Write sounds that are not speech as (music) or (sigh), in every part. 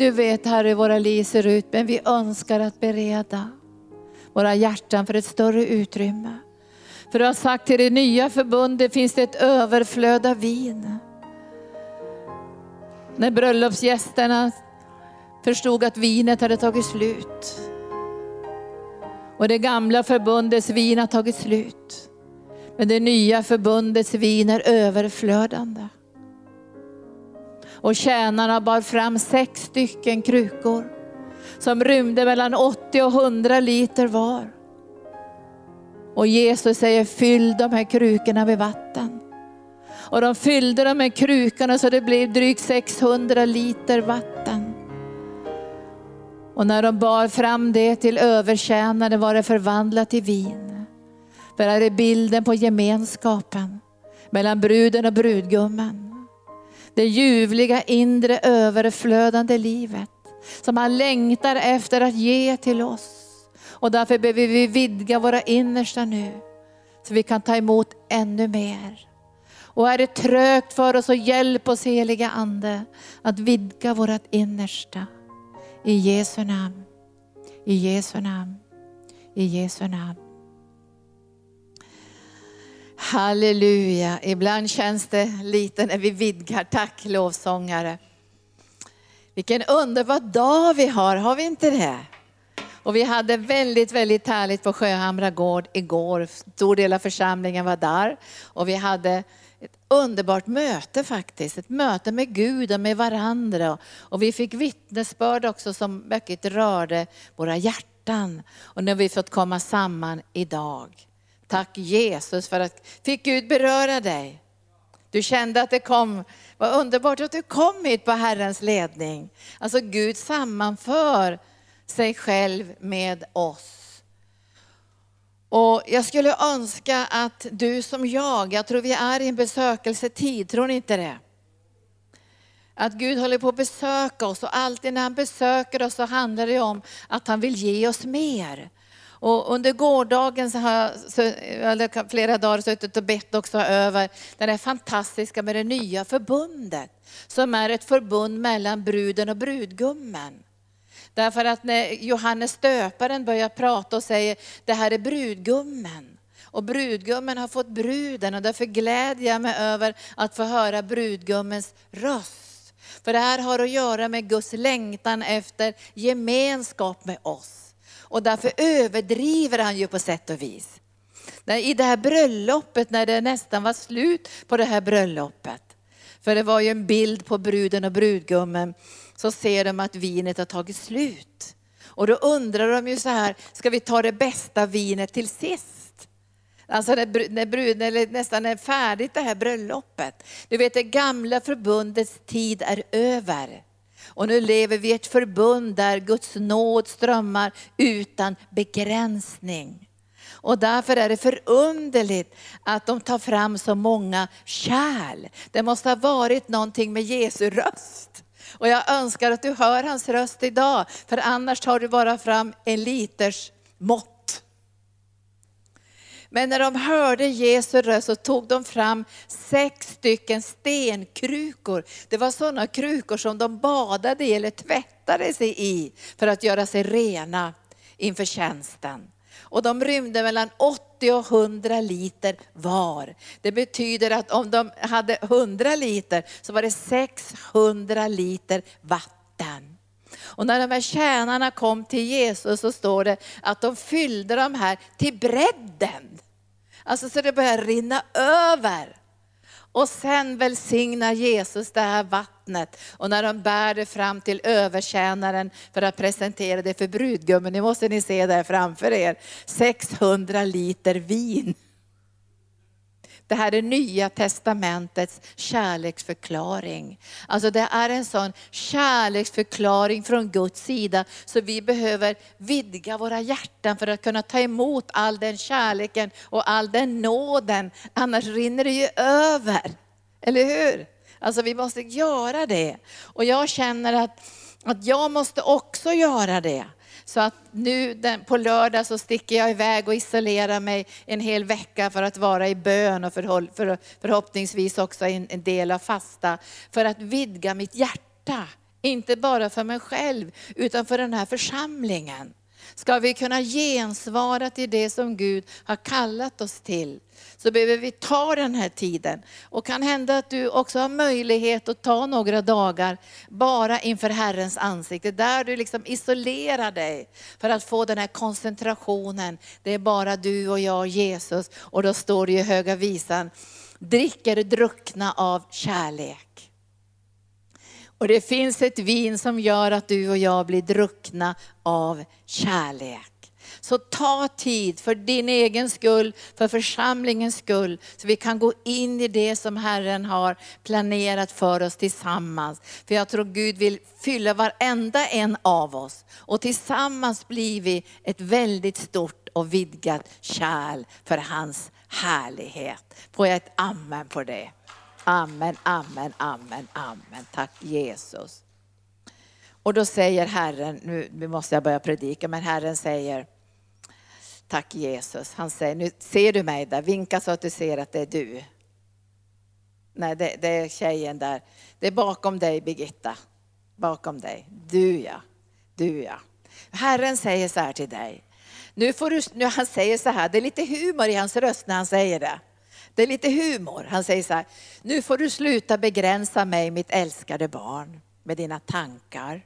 du vet Herre hur våra liv ser ut, men vi önskar att bereda våra hjärtan för ett större utrymme. För du har sagt till det nya förbundet finns det ett överflöd av vin. När bröllopsgästerna förstod att vinet hade tagit slut. Och det gamla förbundets vin har tagit slut. Men det nya förbundets vin är överflödande. Och tjänarna bar fram sex stycken krukor som rymde mellan 80 och 100 liter var. Och Jesus säger fyll de här krukorna med vatten. Och de fyllde de här krukorna så det blev drygt 600 liter vatten. Och när de bar fram det till övertjänare var det förvandlat till vin. För här är bilden på gemenskapen mellan bruden och brudgummen. Det ljuvliga inre överflödande livet som han längtar efter att ge till oss. Och därför behöver vi vidga våra innersta nu, så vi kan ta emot ännu mer. Och är det trögt för oss, så hjälp oss heliga Ande att vidga vårt innersta. I Jesu namn, i Jesu namn, i Jesu namn. Halleluja, ibland känns det lite när vi vidgar. Tack lovsångare. Vilken underbar dag vi har, har vi inte det? Och vi hade väldigt, väldigt härligt på Sjöhamra gård igår. Stor del av församlingen var där. Och vi hade ett underbart möte faktiskt. Ett möte med Gud och med varandra. Och vi fick vittnesbörd också som verkligen rörde våra hjärtan. Och nu har vi fått komma samman idag. Tack Jesus för att, fick Gud beröra dig? Du kände att det kom, vad underbart att du kom hit på Herrens ledning. Alltså Gud sammanför sig själv med oss. Och jag skulle önska att du som jag, jag tror vi är i en besökelsetid, tror ni inte det? Att Gud håller på att besöka oss och alltid när han besöker oss så handlar det om att han vill ge oss mer. Och under gårdagen så har jag, eller flera dagar suttit och bett också över det här fantastiska med det nya förbundet. Som är ett förbund mellan bruden och brudgummen. Därför att när Johannes döparen börjar prata och säger, det här är brudgummen. Och brudgummen har fått bruden och därför glädjer jag mig över att få höra brudgummens röst. För det här har att göra med Guds längtan efter gemenskap med oss. Och därför överdriver han ju på sätt och vis. I det här bröllopet, när det nästan var slut på det här bröllopet. För det var ju en bild på bruden och brudgummen. Så ser de att vinet har tagit slut. Och då undrar de ju så här, ska vi ta det bästa vinet till sist? Alltså när, när bruden, eller nästan är färdigt det här bröllopet. Du vet det gamla förbundets tid är över. Och nu lever vi i ett förbund där Guds nåd strömmar utan begränsning. Och därför är det förunderligt att de tar fram så många kärl. Det måste ha varit någonting med Jesu röst. Och jag önskar att du hör hans röst idag, för annars tar du bara fram en liters mått. Men när de hörde Jesu röst så tog de fram sex stycken stenkrukor. Det var sådana krukor som de badade i eller tvättade sig i för att göra sig rena inför tjänsten. Och de rymde mellan 80 och 100 liter var. Det betyder att om de hade 100 liter så var det 600 liter vatten. Och när de här tjänarna kom till Jesus så står det att de fyllde de här till bredden. Alltså så det börjar rinna över. Och sen välsignar Jesus det här vattnet. Och när de bär det fram till övertjänaren för att presentera det för brudgummen, nu måste ni se det här framför er, 600 liter vin. Det här är nya testamentets kärleksförklaring. Alltså det är en sån kärleksförklaring från Guds sida så vi behöver vidga våra hjärtan för att kunna ta emot all den kärleken och all den nåden. Annars rinner det ju över. Eller hur? Alltså vi måste göra det. Och jag känner att, att jag måste också göra det. Så att nu på lördag så sticker jag iväg och isolerar mig en hel vecka för att vara i bön och förhoppningsvis också en del av fasta. För att vidga mitt hjärta Inte bara för mig själv, utan för den här församlingen. Ska vi kunna gensvara till det som Gud har kallat oss till, så behöver vi ta den här tiden. Och kan hända att du också har möjlighet att ta några dagar bara inför Herrens ansikte, där du liksom isolerar dig för att få den här koncentrationen. Det är bara du och jag och Jesus. Och då står det i Höga Visan, dricker druckna av kärlek. Och det finns ett vin som gör att du och jag blir druckna av kärlek. Så ta tid för din egen skull, för församlingens skull, så vi kan gå in i det som Herren har planerat för oss tillsammans. För jag tror Gud vill fylla varenda en av oss. Och tillsammans blir vi ett väldigt stort och vidgat kärl för hans härlighet. Får jag ett amen på det? Amen, amen, amen, amen. Tack Jesus. Och då säger Herren, nu måste jag börja predika, men Herren säger, tack Jesus. Han säger, nu ser du mig där, vinka så att du ser att det är du. Nej, det, det är tjejen där. Det är bakom dig Birgitta. Bakom dig. Du ja, du ja. Herren säger så här till dig. Nu får du, nu han säger så här, det är lite humor i hans röst när han säger det. Det är lite humor. Han säger så här, nu får du sluta begränsa mig, mitt älskade barn, med dina tankar.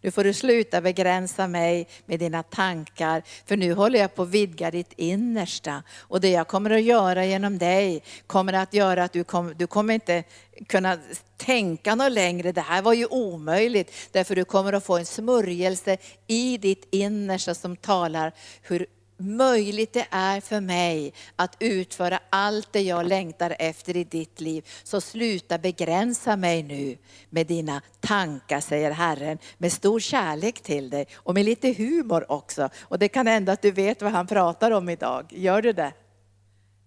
Nu får du sluta begränsa mig med dina tankar, för nu håller jag på att vidga ditt innersta. Och det jag kommer att göra genom dig kommer att göra att du, kom, du kommer inte kunna tänka något längre. Det här var ju omöjligt, därför du kommer att få en smörjelse i ditt innersta som talar hur möjligt det är för mig att utföra allt det jag längtar efter i ditt liv. Så sluta begränsa mig nu med dina tankar, säger Herren, med stor kärlek till dig och med lite humor också. Och det kan hända att du vet vad han pratar om idag. Gör du det?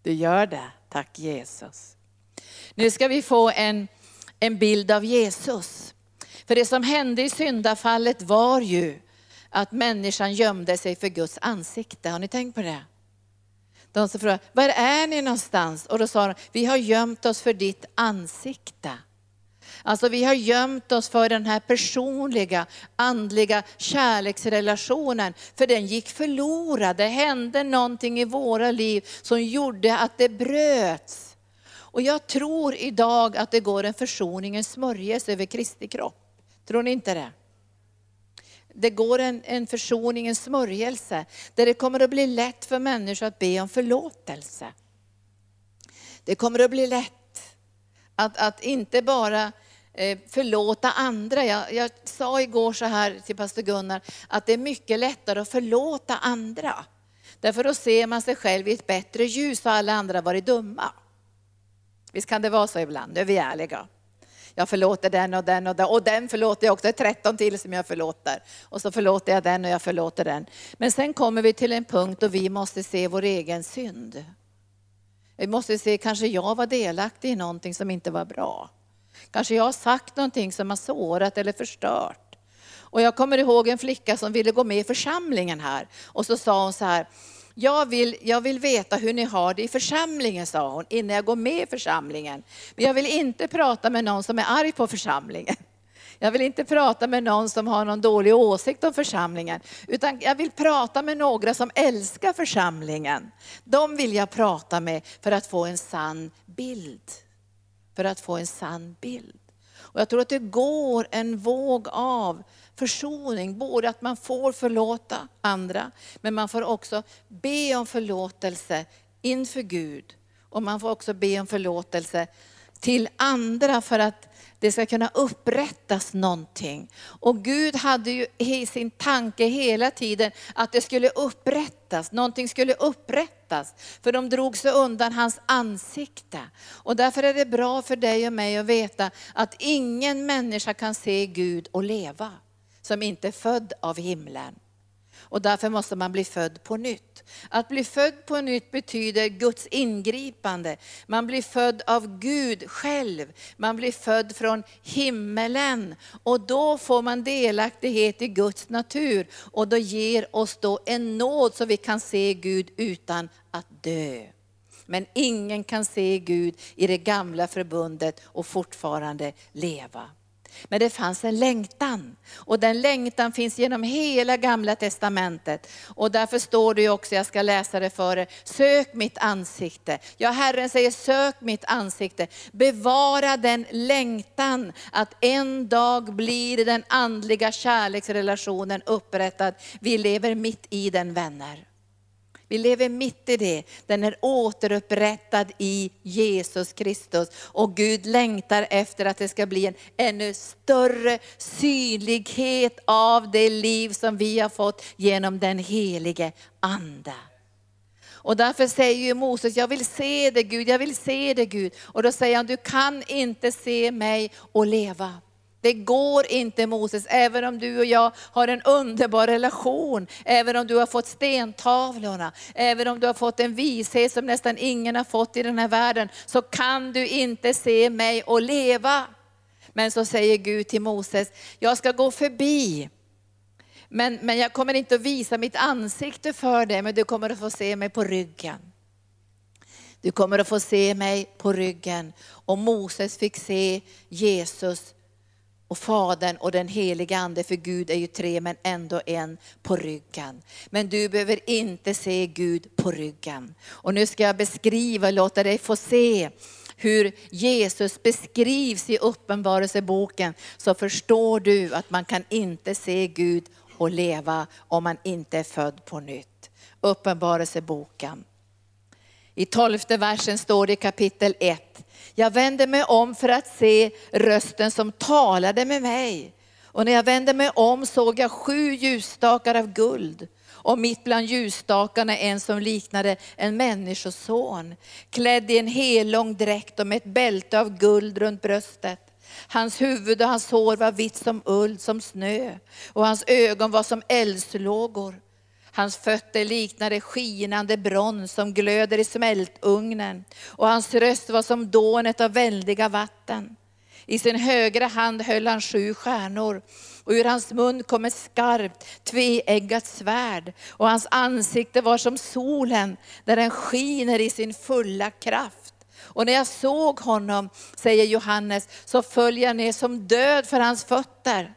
Du gör det. Tack Jesus. Nu ska vi få en, en bild av Jesus. För det som hände i syndafallet var ju att människan gömde sig för Guds ansikte. Har ni tänkt på det? De som frågade, var är ni någonstans? Och då sa de, vi har gömt oss för ditt ansikte. Alltså vi har gömt oss för den här personliga, andliga kärleksrelationen. För den gick förlorad. Det hände någonting i våra liv som gjorde att det bröts. Och jag tror idag att det går en försoningens smörjelse över Kristi kropp. Tror ni inte det? Det går en, en försoning, en smörjelse, där det kommer att bli lätt för människor att be om förlåtelse. Det kommer att bli lätt att, att inte bara eh, förlåta andra. Jag, jag sa igår så här till pastor Gunnar, att det är mycket lättare att förlåta andra. Därför då ser man sig själv i ett bättre ljus och alla andra varit dumma. Visst kan det vara så ibland, nu är vi ärliga jag förlåter den och den och den och den förlåter jag också. Det är 13 till som jag förlåter. Och så förlåter jag den och jag förlåter den. Men sen kommer vi till en punkt då vi måste se vår egen synd. Vi måste se, kanske jag var delaktig i någonting som inte var bra. Kanske jag har sagt någonting som har sårat eller förstört. Och jag kommer ihåg en flicka som ville gå med i församlingen här. Och så sa hon så här, jag vill, jag vill veta hur ni har det i församlingen, sa hon, innan jag går med i församlingen. Men jag vill inte prata med någon som är arg på församlingen. Jag vill inte prata med någon som har någon dålig åsikt om församlingen, utan jag vill prata med några som älskar församlingen. De vill jag prata med för att få en sann bild. För att få en sann bild. Och jag tror att det går en våg av försoning, både att man får förlåta andra, men man får också be om förlåtelse inför Gud. Och man får också be om förlåtelse till andra för att det ska kunna upprättas någonting. Och Gud hade ju i sin tanke hela tiden att det skulle upprättas, någonting skulle upprättas. För de drog sig undan hans ansikte. Och därför är det bra för dig och mig att veta att ingen människa kan se Gud och leva som inte är född av himlen. Och därför måste man bli född på nytt. Att bli född på nytt betyder Guds ingripande. Man blir född av Gud själv. Man blir född från himmelen. Och då får man delaktighet i Guds natur. Och då ger oss då en nåd så vi kan se Gud utan att dö. Men ingen kan se Gud i det gamla förbundet och fortfarande leva. Men det fanns en längtan. Och den längtan finns genom hela gamla testamentet. Och därför står det också, jag ska läsa det för er, sök mitt ansikte. Ja, Herren säger sök mitt ansikte. Bevara den längtan att en dag blir den andliga kärleksrelationen upprättad. Vi lever mitt i den vänner. Vi lever mitt i det. Den är återupprättad i Jesus Kristus. Och Gud längtar efter att det ska bli en ännu större synlighet av det liv som vi har fått genom den helige Ande. Och därför säger ju Moses, jag vill se det Gud, jag vill se det Gud. Och då säger han, du kan inte se mig och leva. Det går inte Moses, även om du och jag har en underbar relation, även om du har fått stentavlorna, även om du har fått en vishet som nästan ingen har fått i den här världen, så kan du inte se mig och leva. Men så säger Gud till Moses, jag ska gå förbi, men, men jag kommer inte att visa mitt ansikte för dig, men du kommer att få se mig på ryggen. Du kommer att få se mig på ryggen. Och Moses fick se Jesus och Fadern och den heliga Ande, för Gud är ju tre men ändå en på ryggen. Men du behöver inte se Gud på ryggen. Och nu ska jag beskriva, låta dig få se hur Jesus beskrivs i Uppenbarelseboken, så förstår du att man kan inte se Gud och leva om man inte är född på nytt. Uppenbarelseboken. I tolfte versen står det i kapitel 1, jag vände mig om för att se rösten som talade med mig. Och när jag vände mig om såg jag sju ljusstakar av guld. Och mitt bland ljusstakarna en som liknade en människoson, klädd i en hellång dräkt och med ett bälte av guld runt bröstet. Hans huvud och hans hår var vitt som ull, som snö, och hans ögon var som eldslågor. Hans fötter liknade skinande brons som glöder i smältugnen och hans röst var som dånet av väldiga vatten. I sin högra hand höll han sju stjärnor och ur hans mun kom ett skarpt tveeggat svärd och hans ansikte var som solen där den skiner i sin fulla kraft. Och när jag såg honom, säger Johannes, så föll jag ner som död för hans fötter.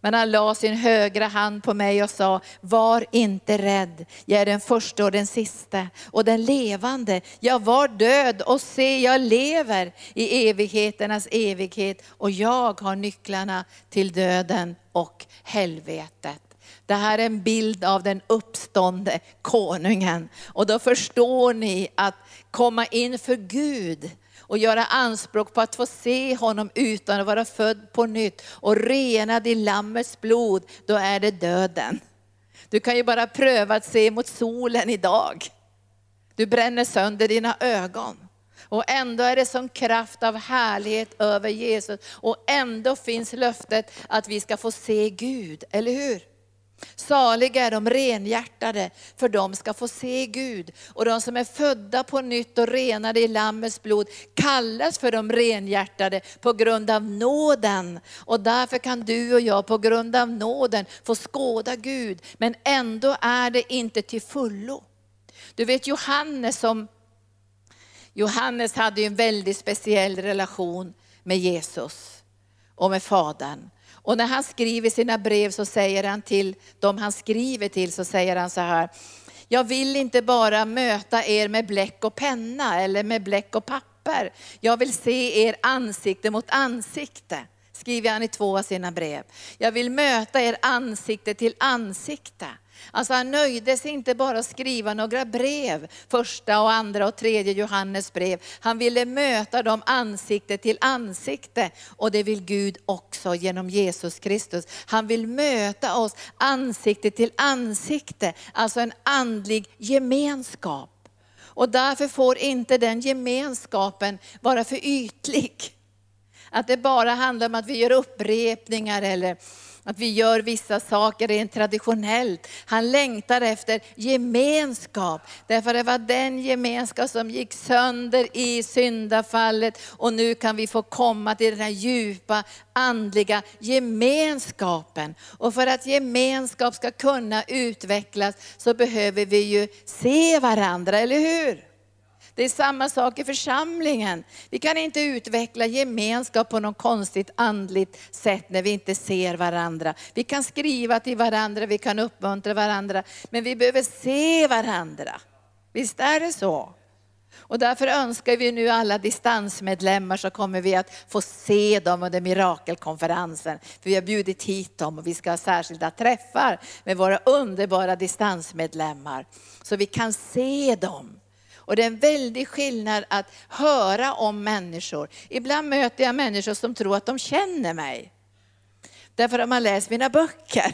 Men han la sin högra hand på mig och sa, var inte rädd, jag är den första och den sista och den levande. Jag var död och se, jag lever i evigheternas evighet och jag har nycklarna till döden och helvetet. Det här är en bild av den uppståndne konungen. Och då förstår ni att komma inför Gud och göra anspråk på att få se honom utan att vara född på nytt och renad i Lammets blod, då är det döden. Du kan ju bara pröva att se mot solen idag. Du bränner sönder dina ögon. Och ändå är det som kraft av härlighet över Jesus. Och ändå finns löftet att vi ska få se Gud, eller hur? Saliga är de renhjärtade, för de ska få se Gud. Och de som är födda på nytt och renade i Lammets blod kallas för de renhjärtade på grund av nåden. Och därför kan du och jag på grund av nåden få skåda Gud, men ändå är det inte till fullo. Du vet Johannes som Johannes hade en väldigt speciell relation med Jesus och med Fadern. Och när han skriver sina brev så säger han till dem han skriver till så säger han så här. Jag vill inte bara möta er med bläck och penna eller med bläck och papper. Jag vill se er ansikte mot ansikte skriver han i två av sina brev. Jag vill möta er ansikte till ansikte. Alltså han nöjde sig inte bara att skriva några brev, första och andra och tredje Johannes brev. Han ville möta dem ansikte till ansikte och det vill Gud också genom Jesus Kristus. Han vill möta oss ansikte till ansikte, alltså en andlig gemenskap. Och därför får inte den gemenskapen vara för ytlig. Att det bara handlar om att vi gör upprepningar eller att vi gör vissa saker rent traditionellt. Han längtar efter gemenskap. Därför det var den gemenskap som gick sönder i syndafallet. Och nu kan vi få komma till den här djupa andliga gemenskapen. Och för att gemenskap ska kunna utvecklas så behöver vi ju se varandra, eller hur? Det är samma sak i församlingen. Vi kan inte utveckla gemenskap på något konstigt andligt sätt när vi inte ser varandra. Vi kan skriva till varandra, vi kan uppmuntra varandra, men vi behöver se varandra. Visst är det så? Och därför önskar vi nu alla distansmedlemmar så kommer vi att få se dem under mirakelkonferensen. För vi har bjudit hit dem och vi ska ha särskilda träffar med våra underbara distansmedlemmar. Så vi kan se dem. Och det är en väldig skillnad att höra om människor. Ibland möter jag människor som tror att de känner mig. Därför att man läst mina böcker.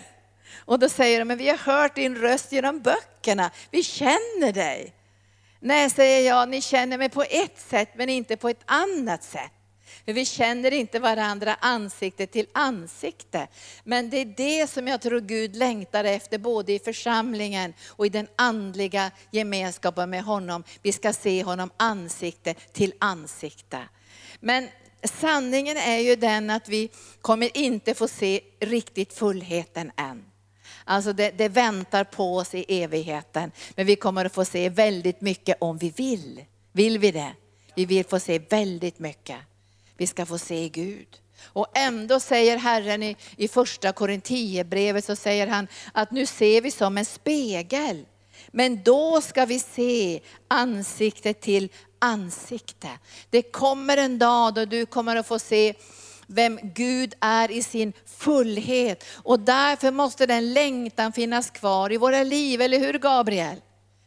Och då säger de, men vi har hört din röst genom böckerna, vi känner dig. Nej, säger jag, ni känner mig på ett sätt men inte på ett annat sätt. För vi känner inte varandra ansikte till ansikte. Men det är det som jag tror Gud längtar efter både i församlingen och i den andliga gemenskapen med honom. Vi ska se honom ansikte till ansikte. Men sanningen är ju den att vi kommer inte få se riktigt fullheten än. Alltså det, det, väntar på oss i evigheten. Men vi kommer att få se väldigt mycket om vi vill. Vill vi det? Vi vill få se väldigt mycket. Vi ska få se Gud. Och ändå säger Herren i, i första Korinthierbrevet så säger han att nu ser vi som en spegel. Men då ska vi se ansikte till ansikte. Det kommer en dag då du kommer att få se vem Gud är i sin fullhet. Och därför måste den längtan finnas kvar i våra liv, eller hur Gabriel?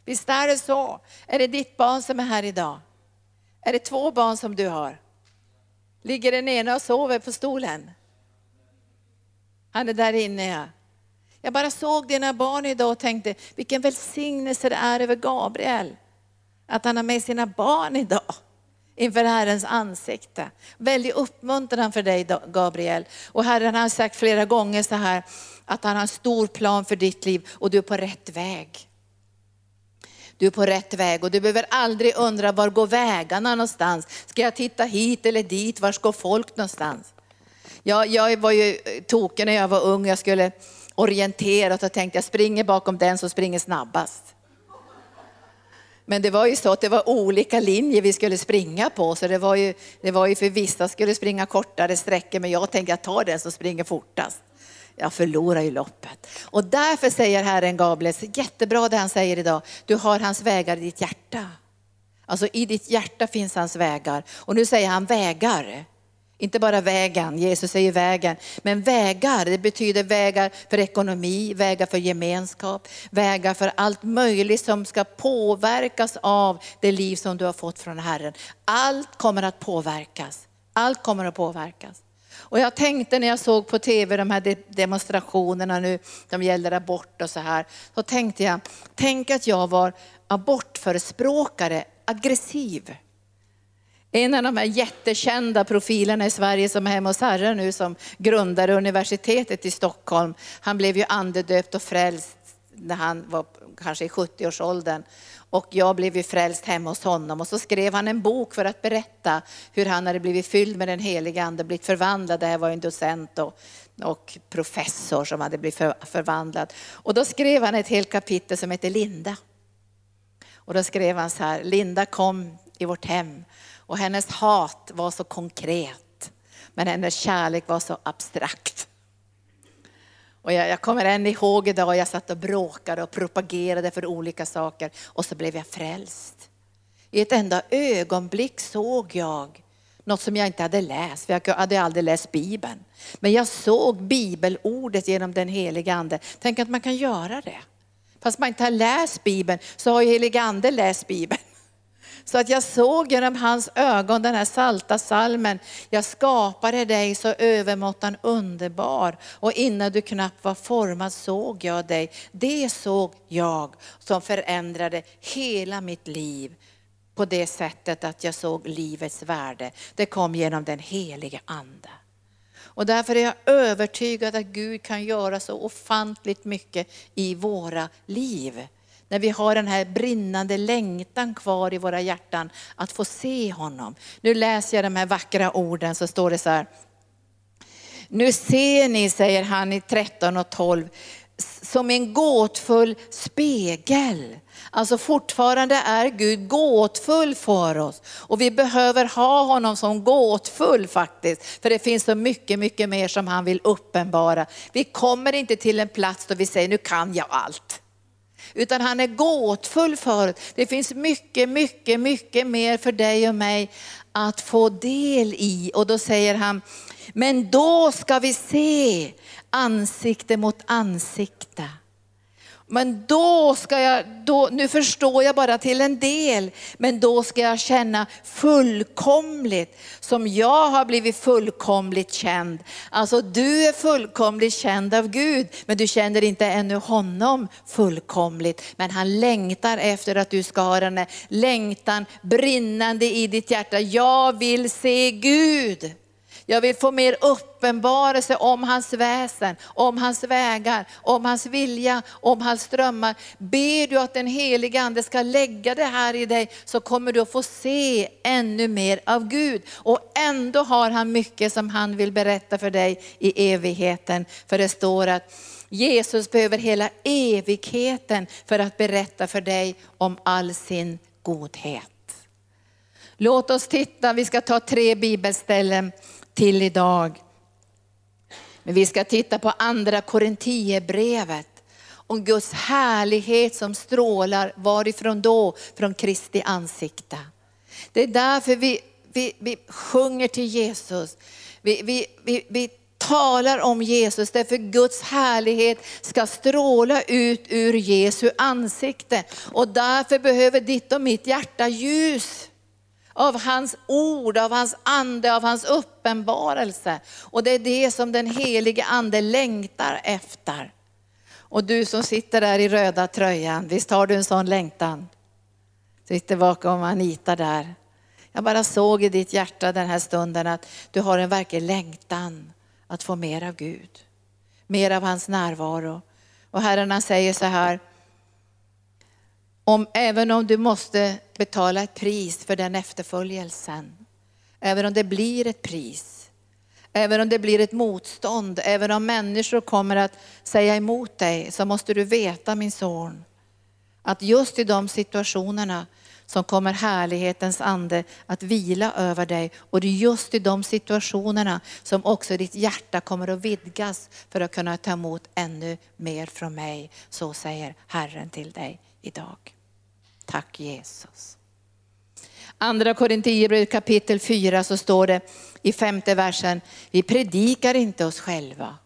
Visst är det så? Är det ditt barn som är här idag? Är det två barn som du har? Ligger den ena och sover på stolen? Han är där inne ja. Jag bara såg dina barn idag och tänkte vilken välsignelse det är över Gabriel. Att han har med sina barn idag inför Herrens ansikte. Väldigt uppmuntran för dig Gabriel. Och Herren har sagt flera gånger så här, att han har en stor plan för ditt liv och du är på rätt väg. Du är på rätt väg och du behöver aldrig undra var går vägarna någonstans? Ska jag titta hit eller dit? Var går folk någonstans? Jag, jag var ju eh, tokig när jag var ung, jag skulle orientera och tänkte jag springer bakom den som springer snabbast. Men det var ju så att det var olika linjer vi skulle springa på, så det var ju, det var ju för vissa skulle springa kortare sträckor, men jag tänkte jag tar den som springer fortast. Jag förlorar ju loppet. Och därför säger Herren Gables, jättebra det han säger idag, du har hans vägar i ditt hjärta. Alltså i ditt hjärta finns hans vägar. Och nu säger han vägar. Inte bara vägen, Jesus säger vägen, men vägar, det betyder vägar för ekonomi, vägar för gemenskap, vägar för allt möjligt som ska påverkas av det liv som du har fått från Herren. Allt kommer att påverkas. Allt kommer att påverkas. Och jag tänkte när jag såg på tv de här demonstrationerna nu, de gäller abort och så här, så tänkte jag, tänk att jag var abortförespråkare, aggressiv. En av de här jättekända profilerna i Sverige som är hemma hos Herren nu som grundade universitetet i Stockholm. Han blev ju andedöpt och frälst när han var kanske i 70-årsåldern. Och jag blev ju frälst hemma hos honom och så skrev han en bok för att berätta hur han hade blivit fylld med den heliga ande, blivit förvandlad. Det här var en docent och, och professor som hade blivit för, förvandlad. Och då skrev han ett helt kapitel som heter Linda. Och då skrev han så här, Linda kom i vårt hem och hennes hat var så konkret, men hennes kärlek var så abstrakt. Och jag, jag kommer än ihåg idag, jag satt och bråkade och propagerade för olika saker och så blev jag frälst. I ett enda ögonblick såg jag något som jag inte hade läst, för jag hade aldrig läst Bibeln. Men jag såg bibelordet genom den heliga ande. Tänk att man kan göra det. Fast man inte har läst Bibeln så har ju heliga ande läst Bibeln. Så att jag såg genom hans ögon den här salta salmen. Jag skapade dig så övermåttan underbar och innan du knappt var formad såg jag dig. Det såg jag som förändrade hela mitt liv på det sättet att jag såg livets värde. Det kom genom den helige ande. Och därför är jag övertygad att Gud kan göra så ofantligt mycket i våra liv. När vi har den här brinnande längtan kvar i våra hjärtan att få se honom. Nu läser jag de här vackra orden så står det så här. Nu ser ni, säger han i 13 och 12, som en gåtfull spegel. Alltså fortfarande är Gud gåtfull för oss. Och vi behöver ha honom som gåtfull faktiskt. För det finns så mycket, mycket mer som han vill uppenbara. Vi kommer inte till en plats då vi säger, nu kan jag allt. Utan han är gåtfull för oss. Det finns mycket, mycket, mycket mer för dig och mig att få del i. Och då säger han, men då ska vi se ansikte mot ansikte. Men då ska jag, då, nu förstår jag bara till en del, men då ska jag känna fullkomligt som jag har blivit fullkomligt känd. Alltså du är fullkomligt känd av Gud, men du känner inte ännu honom fullkomligt. Men han längtar efter att du ska ha den längtan brinnande i ditt hjärta. Jag vill se Gud. Jag vill få mer uppenbarelse om hans väsen, om hans vägar, om hans vilja, om hans drömmar. Ber du att den helige ande ska lägga det här i dig så kommer du att få se ännu mer av Gud. Och ändå har han mycket som han vill berätta för dig i evigheten. För det står att Jesus behöver hela evigheten för att berätta för dig om all sin godhet. Låt oss titta, vi ska ta tre bibelställen till idag. Men vi ska titta på andra Korintierbrevet om Guds härlighet som strålar. Varifrån då? Från Kristi ansikte. Det är därför vi, vi, vi sjunger till Jesus. Vi, vi, vi, vi talar om Jesus därför Guds härlighet ska stråla ut ur Jesu ansikte. Och därför behöver ditt och mitt hjärta ljus av hans ord, av hans ande, av hans uppenbarelse. Och det är det som den helige ande längtar efter. Och du som sitter där i röda tröjan, visst har du en sån längtan? Sitter bakom Anita där. Jag bara såg i ditt hjärta den här stunden att du har en verklig längtan att få mer av Gud. Mer av hans närvaro. Och Herren han säger så här, om, även om du måste betala ett pris för den efterföljelsen, även om det blir ett pris, även om det blir ett motstånd, även om människor kommer att säga emot dig, så måste du veta min son, att just i de situationerna som kommer härlighetens ande att vila över dig. Och det är just i de situationerna som också ditt hjärta kommer att vidgas för att kunna ta emot ännu mer från mig. Så säger Herren till dig idag. Tack Jesus. Andra Korinthierbrevet kapitel 4 så står det i femte versen, vi predikar inte oss själva.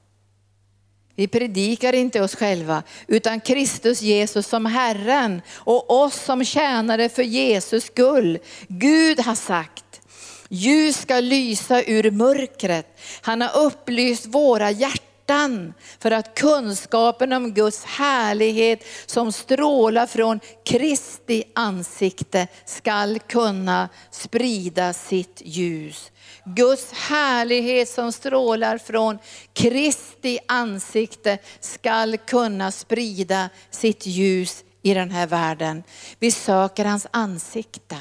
Vi predikar inte oss själva utan Kristus Jesus som Herren och oss som tjänare för Jesus skull. Gud har sagt, ljus ska lysa ur mörkret. Han har upplyst våra hjärtan hjärtan för att kunskapen om Guds härlighet som strålar från Kristi ansikte skall kunna sprida sitt ljus. Guds härlighet som strålar från Kristi ansikte skall kunna sprida sitt ljus i den här världen. Vi söker hans ansikte.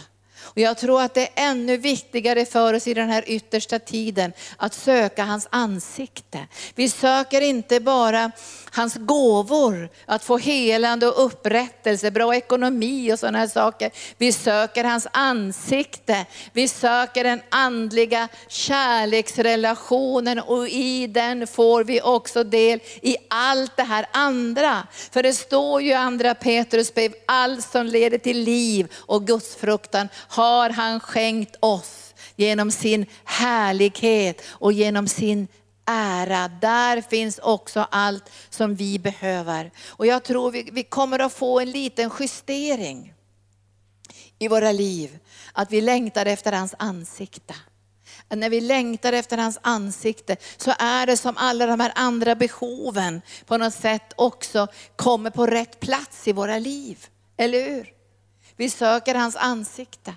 Och jag tror att det är ännu viktigare för oss i den här yttersta tiden att söka hans ansikte. Vi söker inte bara hans gåvor, att få helande och upprättelse, bra ekonomi och sådana här saker. Vi söker hans ansikte. Vi söker den andliga kärleksrelationen och i den får vi också del i allt det här andra. För det står ju i andra Petrus brev, allt som leder till liv och gudsfruktan har han skänkt oss genom sin härlighet och genom sin ära. Där finns också allt som vi behöver. Och jag tror vi, vi kommer att få en liten justering i våra liv. Att vi längtar efter hans ansikte. Att när vi längtar efter hans ansikte så är det som alla de här andra behoven på något sätt också kommer på rätt plats i våra liv. Eller hur? Vi söker hans ansikte.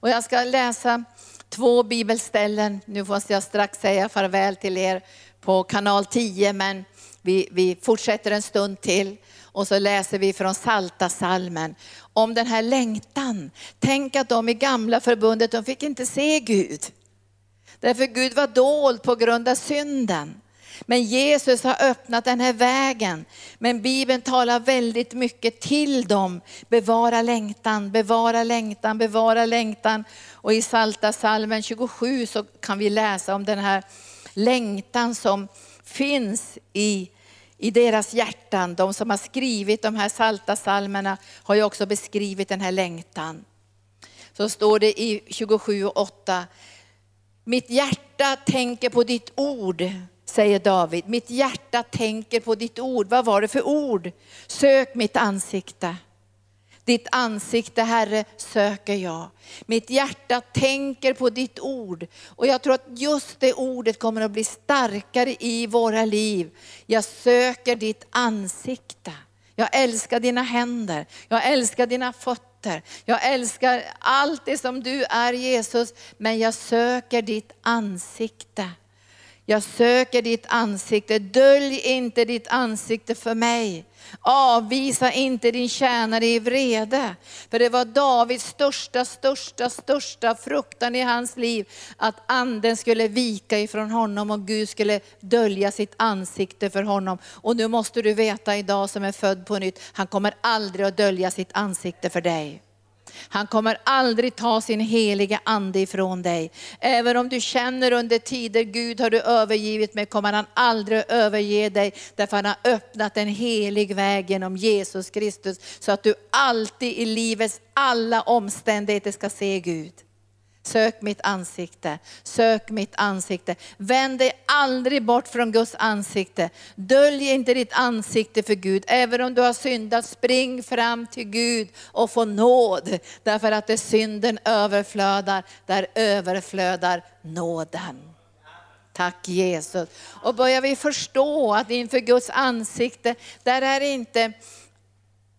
Och jag ska läsa två bibelställen. Nu måste jag strax säga farväl till er på kanal 10, men vi, vi fortsätter en stund till. Och så läser vi från Salta salmen om den här längtan. Tänk att de i gamla förbundet, de fick inte se Gud. Därför Gud var dold på grund av synden. Men Jesus har öppnat den här vägen. Men Bibeln talar väldigt mycket till dem. Bevara längtan, bevara längtan, bevara längtan. Och i Salta salmen 27 så kan vi läsa om den här längtan som finns i, i deras hjärtan. De som har skrivit de här salta salmerna har ju också beskrivit den här längtan. Så står det i 27 och 8. Mitt hjärta tänker på ditt ord, säger David. Mitt hjärta tänker på ditt ord. Vad var det för ord? Sök mitt ansikte. Ditt ansikte Herre söker jag. Mitt hjärta tänker på ditt ord. Och jag tror att just det ordet kommer att bli starkare i våra liv. Jag söker ditt ansikte. Jag älskar dina händer, jag älskar dina fötter, jag älskar allt det som du är Jesus, men jag söker ditt ansikte. Jag söker ditt ansikte, dölj inte ditt ansikte för mig. Avvisa inte din tjänare i vrede. För det var Davids största, största, största fruktan i hans liv, att anden skulle vika ifrån honom och Gud skulle dölja sitt ansikte för honom. Och nu måste du veta idag som är född på nytt, han kommer aldrig att dölja sitt ansikte för dig. Han kommer aldrig ta sin heliga ande ifrån dig. Även om du känner under tider, Gud har du övergivit mig, kommer han aldrig överge dig. Därför han har öppnat en helig väg genom Jesus Kristus. Så att du alltid i livets alla omständigheter ska se Gud. Sök mitt ansikte, sök mitt ansikte. Vänd dig aldrig bort från Guds ansikte. Dölj inte ditt ansikte för Gud. Även om du har syndat, spring fram till Gud och få nåd. Därför att där synden överflödar, där överflödar nåden. Tack Jesus. Och börjar vi förstå att inför Guds ansikte, där är det inte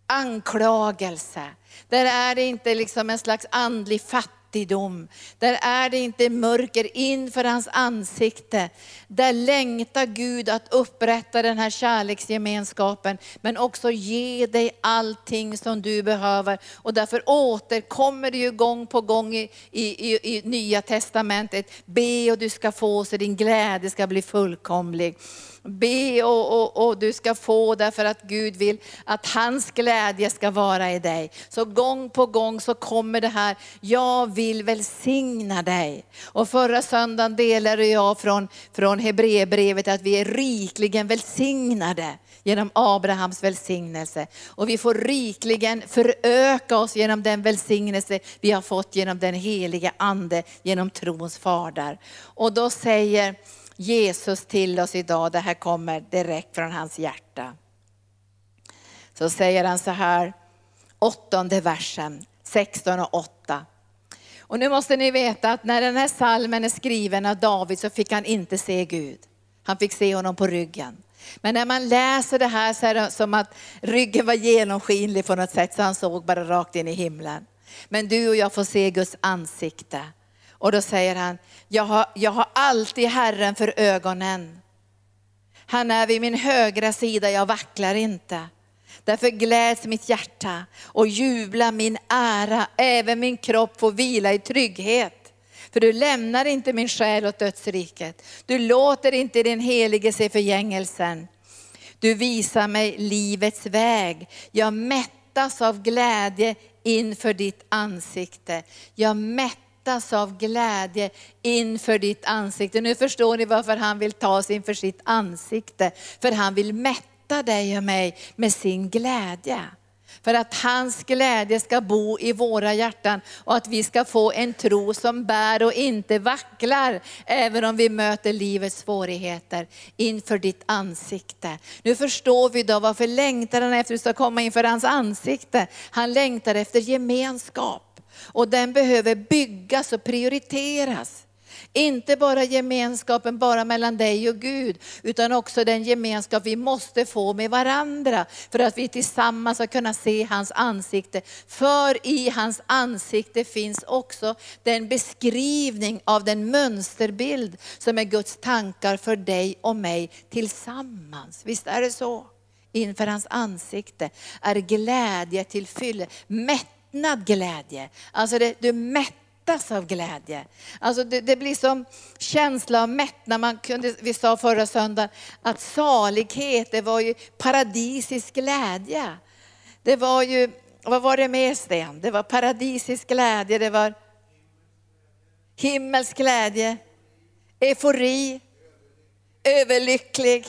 anklagelse. Där är det inte liksom en slags andlig fattigdom fattigdom. Där är det inte mörker inför hans ansikte. Där längtar Gud att upprätta den här kärleksgemenskapen, men också ge dig allting som du behöver. Och därför återkommer det ju gång på gång i, i, i, i Nya Testamentet, be och du ska få så din glädje ska bli fullkomlig. Be och, och, och, du ska få därför att Gud vill att hans glädje ska vara i dig. Så gång på gång så kommer det här, jag vill välsigna dig. Och förra söndagen delade jag från, från Hebreerbrevet att vi är rikligen välsignade genom Abrahams välsignelse. Och vi får rikligen föröka oss genom den välsignelse vi har fått genom den heliga ande, genom trons fader. Och då säger Jesus till oss idag. Det här kommer direkt från hans hjärta. Så säger han så här, åttonde versen, 16 och 8. Och nu måste ni veta att när den här salmen är skriven av David så fick han inte se Gud. Han fick se honom på ryggen. Men när man läser det här så är det som att ryggen var genomskinlig på något sätt så han såg bara rakt in i himlen. Men du och jag får se Guds ansikte. Och då säger han, jag har, jag har alltid Herren för ögonen. Han är vid min högra sida, jag vacklar inte. Därför gläds mitt hjärta och jublar min ära, även min kropp får vila i trygghet. För du lämnar inte min själ åt dödsriket. Du låter inte din helige se förgängelsen. Du visar mig livets väg. Jag mättas av glädje inför ditt ansikte. Jag mättas mättas av glädje inför ditt ansikte. Nu förstår ni varför han vill ta oss inför sitt ansikte. För han vill mätta dig och mig med sin glädje. För att hans glädje ska bo i våra hjärtan och att vi ska få en tro som bär och inte vacklar, även om vi möter livets svårigheter inför ditt ansikte. Nu förstår vi då varför längtar han efter att du ska komma inför hans ansikte. Han längtar efter gemenskap. Och den behöver byggas och prioriteras. Inte bara gemenskapen bara mellan dig och Gud, utan också den gemenskap vi måste få med varandra för att vi tillsammans ska kunna se hans ansikte. För i hans ansikte finns också den beskrivning av den mönsterbild som är Guds tankar för dig och mig tillsammans. Visst är det så? Inför hans ansikte är glädje till fylle, mätt mättnad glädje. Alltså det, du mättas av glädje. Alltså det, det blir som känsla av mättnad. Man kunde, vi sa förra söndagen att salighet, det var ju paradisisk glädje. Det var ju, vad var det med Sten? Det var paradisisk glädje, det var himmelsk glädje, eufori, överlycklig.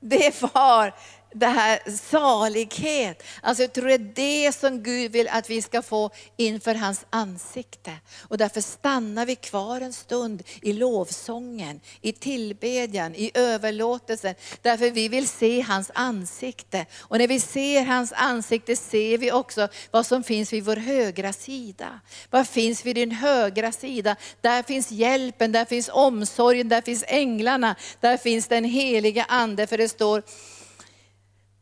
Det var det här salighet. Alltså jag tror det är det som Gud vill att vi ska få inför hans ansikte. Och därför stannar vi kvar en stund i lovsången, i tillbedjan, i överlåtelsen. Därför vi vill se hans ansikte. Och när vi ser hans ansikte ser vi också vad som finns vid vår högra sida. Vad finns vid din högra sida? Där finns hjälpen, där finns omsorgen, där finns änglarna, där finns den heliga ande. För det står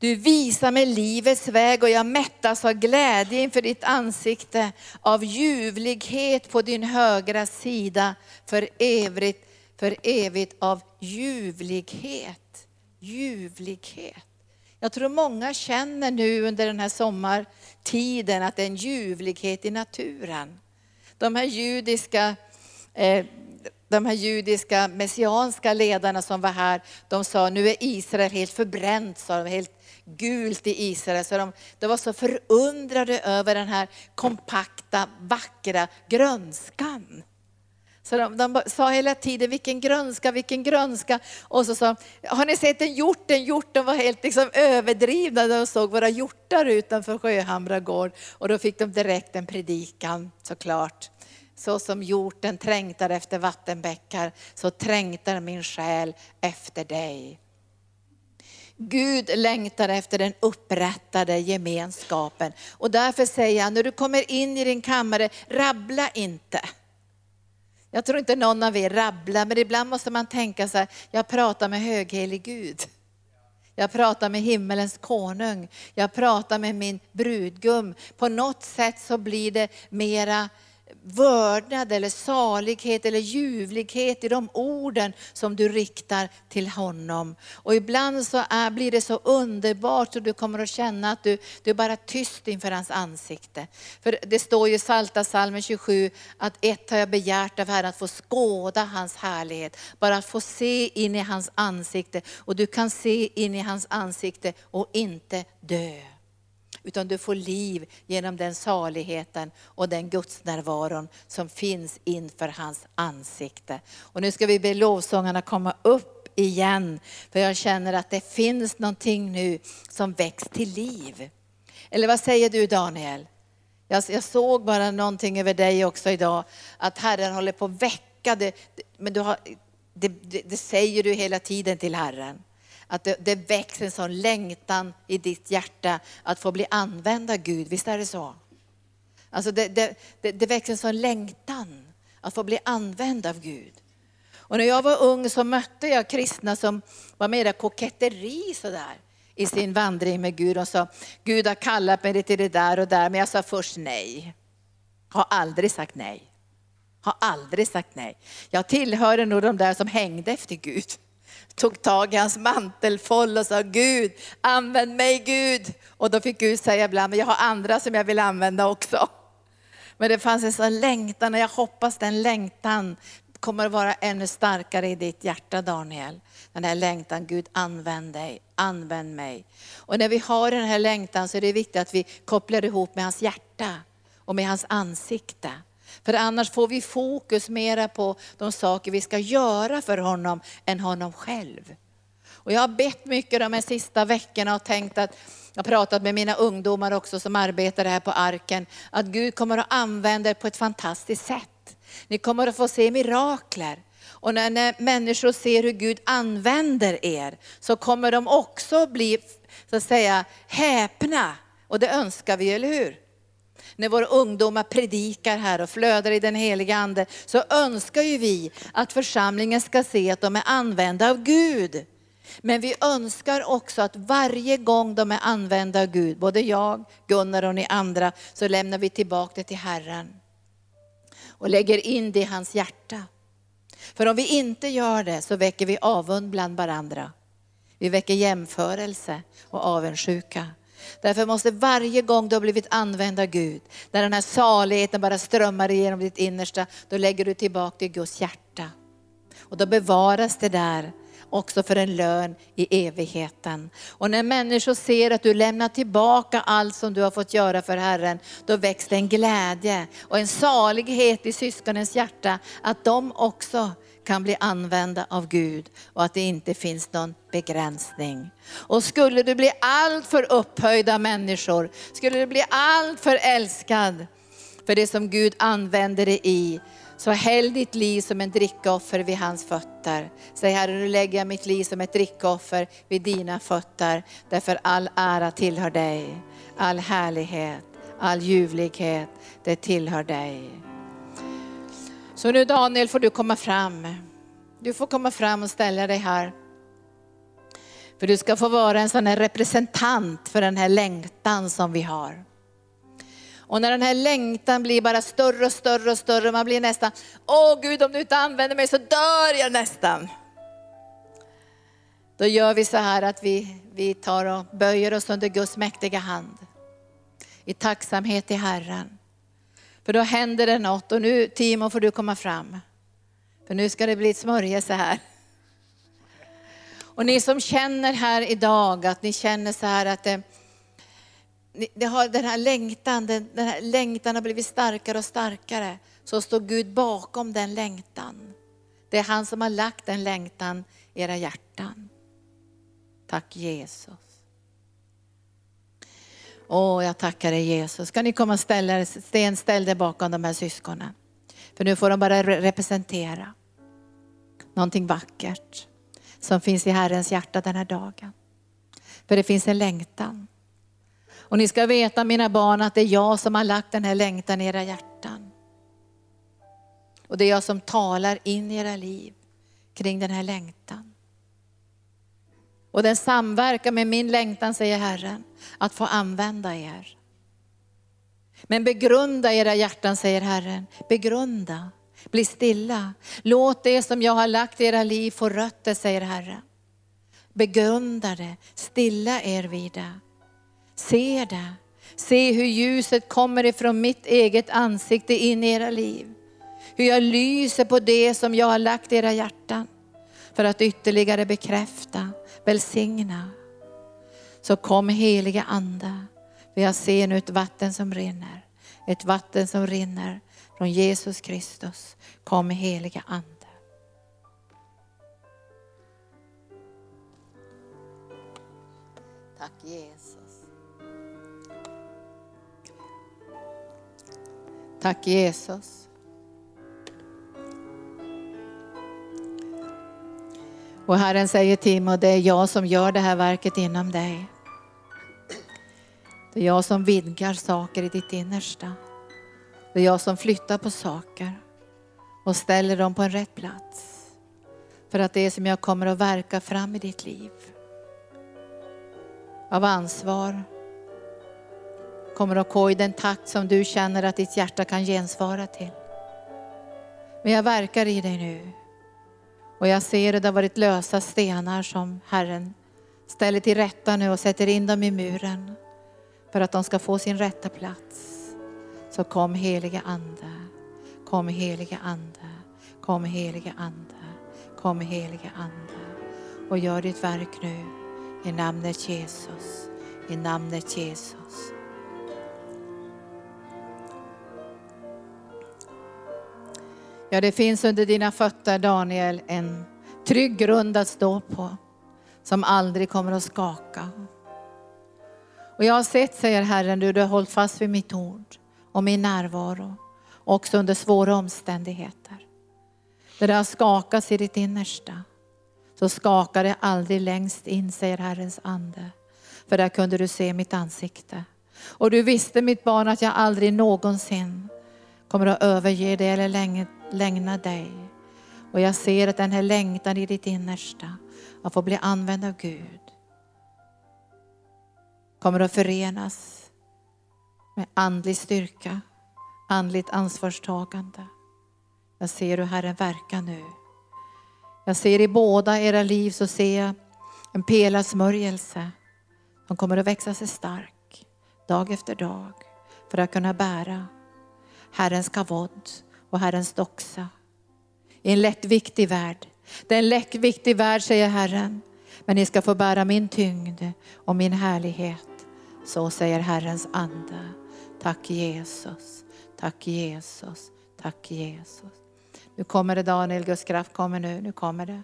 du visar mig livets väg och jag mättas av glädje inför ditt ansikte, av ljuvlighet på din högra sida, för evigt, för evigt av ljuvlighet. Ljuvlighet. Jag tror många känner nu under den här sommartiden att det är en ljuvlighet i naturen. De här judiska eh, de här judiska messianska ledarna som var här, de sa nu är Israel helt förbränt, sa de, helt gult i Israel. Så de, de var så förundrade över den här kompakta, vackra grönskan. Så de, de, sa hela tiden, vilken grönska, vilken grönska. Och så sa har ni sett en hjort? En hjort. De var helt liksom överdrivna när de såg våra hjortar utanför Sjöhamra gård. Och då fick de direkt en predikan såklart. Så som hjorten trängtar efter vattenbäckar, så trängtar min själ efter dig. Gud längtar efter den upprättade gemenskapen. Och därför säger han, när du kommer in i din kammare, rabbla inte. Jag tror inte någon av er rabblar, men ibland måste man tänka så här, jag pratar med höghelig Gud. Jag pratar med himmelens konung. Jag pratar med min brudgum. På något sätt så blir det mera vördnad eller salighet eller ljuvlighet i de orden som du riktar till honom. Och ibland så är, blir det så underbart och du kommer att känna att du, du är bara tyst inför hans ansikte. För det står ju i Salta salmen 27 att ett har jag begärt av Herren, att få skåda hans härlighet. Bara att få se in i hans ansikte och du kan se in i hans ansikte och inte dö utan du får liv genom den saligheten och den gudsnärvaron som finns inför hans ansikte. Och nu ska vi be lovsångarna komma upp igen, för jag känner att det finns någonting nu som väcks till liv. Eller vad säger du Daniel? Jag, jag såg bara någonting över dig också idag, att Herren håller på att väcka det, men du har, det, det, det säger du hela tiden till Herren att det, det växer en sån längtan i ditt hjärta att få bli använd av Gud. Visst är det så? Alltså det, det, det, det växer en sån längtan att få bli använd av Gud. Och när jag var ung så mötte jag kristna som var mera koketteri sådär i sin vandring med Gud och sa, Gud har kallat mig till det där och där, men jag sa först nej. Har aldrig sagt nej. Har aldrig sagt nej. Jag tillhörde nog de där som hängde efter Gud tog tag i hans mantelfåll och sa Gud, använd mig Gud. Och då fick Gud säga ibland, men jag har andra som jag vill använda också. Men det fanns en sån längtan och jag hoppas den längtan kommer att vara ännu starkare i ditt hjärta Daniel. Den här längtan, Gud använd dig, använd mig. Och när vi har den här längtan så är det viktigt att vi kopplar ihop med hans hjärta och med hans ansikte. För annars får vi fokus mera på de saker vi ska göra för honom än honom själv. Och jag har bett mycket de här sista veckorna och tänkt att, jag har pratat med mina ungdomar också som arbetar här på arken, att Gud kommer att använda er på ett fantastiskt sätt. Ni kommer att få se mirakler. Och när, när människor ser hur Gud använder er så kommer de också bli, så att säga, häpna. Och det önskar vi, eller hur? När våra ungdomar predikar här och flödar i den heliga ande, så önskar ju vi att församlingen ska se att de är använda av Gud. Men vi önskar också att varje gång de är använda av Gud, både jag, Gunnar och ni andra, så lämnar vi tillbaka det till Herren. Och lägger in det i hans hjärta. För om vi inte gör det så väcker vi avund bland varandra. Vi väcker jämförelse och avundsjuka. Därför måste varje gång du har blivit använd av Gud, när den här saligheten bara strömmar igenom ditt innersta, då lägger du tillbaka till Guds hjärta. Och då bevaras det där också för en lön i evigheten. Och när människor ser att du lämnar tillbaka allt som du har fått göra för Herren, då växer en glädje och en salighet i syskonens hjärta att de också kan bli använda av Gud och att det inte finns någon begränsning. Och skulle du bli allt för upphöjda människor, skulle du bli allt för älskad för det som Gud använder dig i, så häll ditt liv som en drickoffer vid hans fötter. Säg Herre, nu lägger jag mitt liv som ett drickoffer vid dina fötter. Därför all ära tillhör dig. All härlighet, all ljuvlighet, det tillhör dig. Så nu Daniel får du komma fram. Du får komma fram och ställa dig här. För du ska få vara en sån här representant för den här längtan som vi har. Och när den här längtan blir bara större och större och större, man blir nästan, åh Gud om du inte använder mig så dör jag nästan. Då gör vi så här att vi, vi tar och böjer oss under Guds mäktiga hand. I tacksamhet till Herren. För då händer det något och nu Timo får du komma fram. För nu ska det bli ett smörjelse här. Och ni som känner här idag att ni känner så här att det, det har, den här längtan, den, den här längtan har blivit starkare och starkare. Så står Gud bakom den längtan. Det är han som har lagt den längtan i era hjärtan. Tack Jesus. Åh, jag tackar dig Jesus. Ska ni komma och ställa er, sten, ställ dig bakom de här syskonen. För nu får de bara representera någonting vackert som finns i Herrens hjärta den här dagen. För det finns en längtan. Och ni ska veta mina barn att det är jag som har lagt den här längtan i era hjärtan. Och det är jag som talar in i era liv kring den här längtan. Och den samverkar med min längtan, säger Herren, att få använda er. Men begrunda era hjärtan, säger Herren. Begrunda, bli stilla. Låt det som jag har lagt i era liv få rötter, säger Herren. Begrunda det, stilla er vid det. Se det. Se hur ljuset kommer ifrån mitt eget ansikte in i era liv. Hur jag lyser på det som jag har lagt i era hjärtan. För att ytterligare bekräfta, välsigna. Så kom heliga Ande. Vi jag ser nu ett vatten som rinner. Ett vatten som rinner från Jesus Kristus. Kom heliga Ande. Tack Jesus. Tack Jesus. Och Herren säger Timo, det är jag som gör det här verket inom dig. Det är jag som vidgar saker i ditt innersta. Det är jag som flyttar på saker och ställer dem på en rätt plats. För att det är som jag kommer att verka fram i ditt liv. Av ansvar, kommer att gå i den takt som du känner att ditt hjärta kan gensvara till. Men jag verkar i dig nu. Och jag ser att det har varit lösa stenar som Herren ställer till rätta nu och sätter in dem i muren. För att de ska få sin rätta plats. Så kom heliga Ande, kom heliga Ande, kom heliga Ande, kom heliga Ande. Och gör ditt verk nu i namnet Jesus, i namnet Jesus. Ja, det finns under dina fötter Daniel en trygg grund att stå på som aldrig kommer att skaka. Och jag har sett, säger Herren, du, du har hållit fast vid mitt ord och min närvaro, också under svåra omständigheter. Där det har skakats i ditt innersta, så skakar det aldrig längst in, säger Herrens ande. För där kunde du se mitt ansikte. Och du visste mitt barn att jag aldrig någonsin kommer att överge dig eller längna dig. Och jag ser att den här längtan i ditt innersta att få bli använd av Gud kommer att förenas med andlig styrka, andligt ansvarstagande. Jag ser hur Herren verkar nu. Jag ser i båda era liv så ser jag en pelarsmörjelse som kommer att växa sig stark dag efter dag för att kunna bära Herrens kavod och Herrens doxa i en lättviktig värld. Det är en lättviktig värld säger Herren, men ni ska få bära min tyngd och min härlighet. Så säger Herrens ande. Tack Jesus, tack Jesus, tack Jesus. Nu kommer det Daniel, Guds kraft kommer nu, nu kommer det.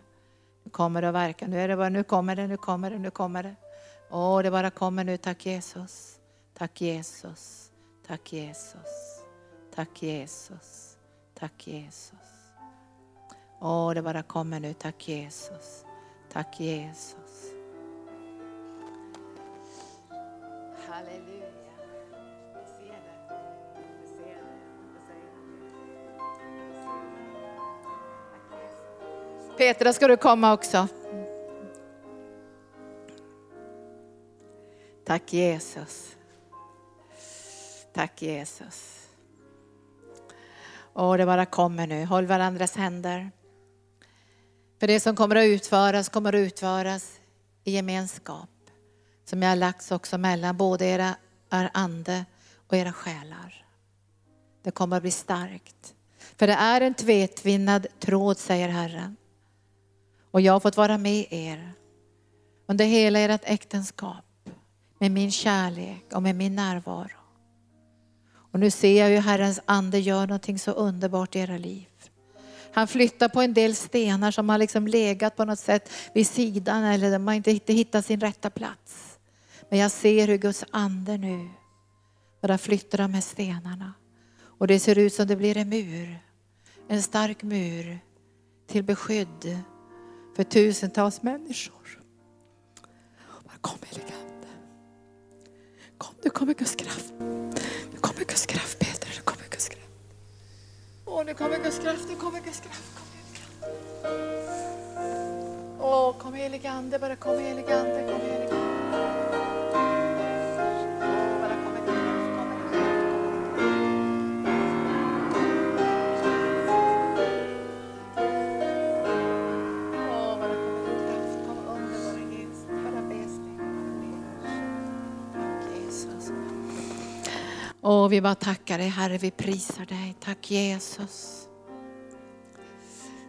Nu kommer det att verka, nu är det bara, nu kommer det, nu kommer det, nu kommer det. Åh, det bara kommer nu, tack Jesus. Tack Jesus, tack Jesus, tack Jesus, tack Jesus. Åh, det bara kommer nu, tack Jesus, tack Jesus. Halleluja. Vi ser det. Vi ser det. Vi säger det. Petra, ska du komma också? Tack Jesus. Tack Jesus. Och det bara kommer nu. Håll varandras händer. För det som kommer att utföras kommer att utföras i gemenskap. Som jag har lagts också mellan både era er ande och era själar. Det kommer att bli starkt. För det är en tvetvinnad tråd säger Herren. Och jag har fått vara med er under hela ert äktenskap med min kärlek och med min närvaro. Och nu ser jag hur Herrens ande gör någonting så underbart i era liv. Han flyttar på en del stenar som har liksom legat på något sätt vid sidan eller de har inte hittat sin rätta plats. Men jag ser hur Guds ande nu bara flyttar de här stenarna. Och det ser ut som det blir en mur. En stark mur till beskydd för tusentals människor. Kom helige Kom, nu kommer Guds kraft. Nu kommer Guds kraft Peter, nu kommer Guds kraft. Åh, nu kommer Guds kraft, nu kommer Guds kraft. Kom. Åh, kom helige Ande, bara kom helige Ande, kom helige Åh, vi bara tackar dig Herre, vi prisar dig. Tack Jesus.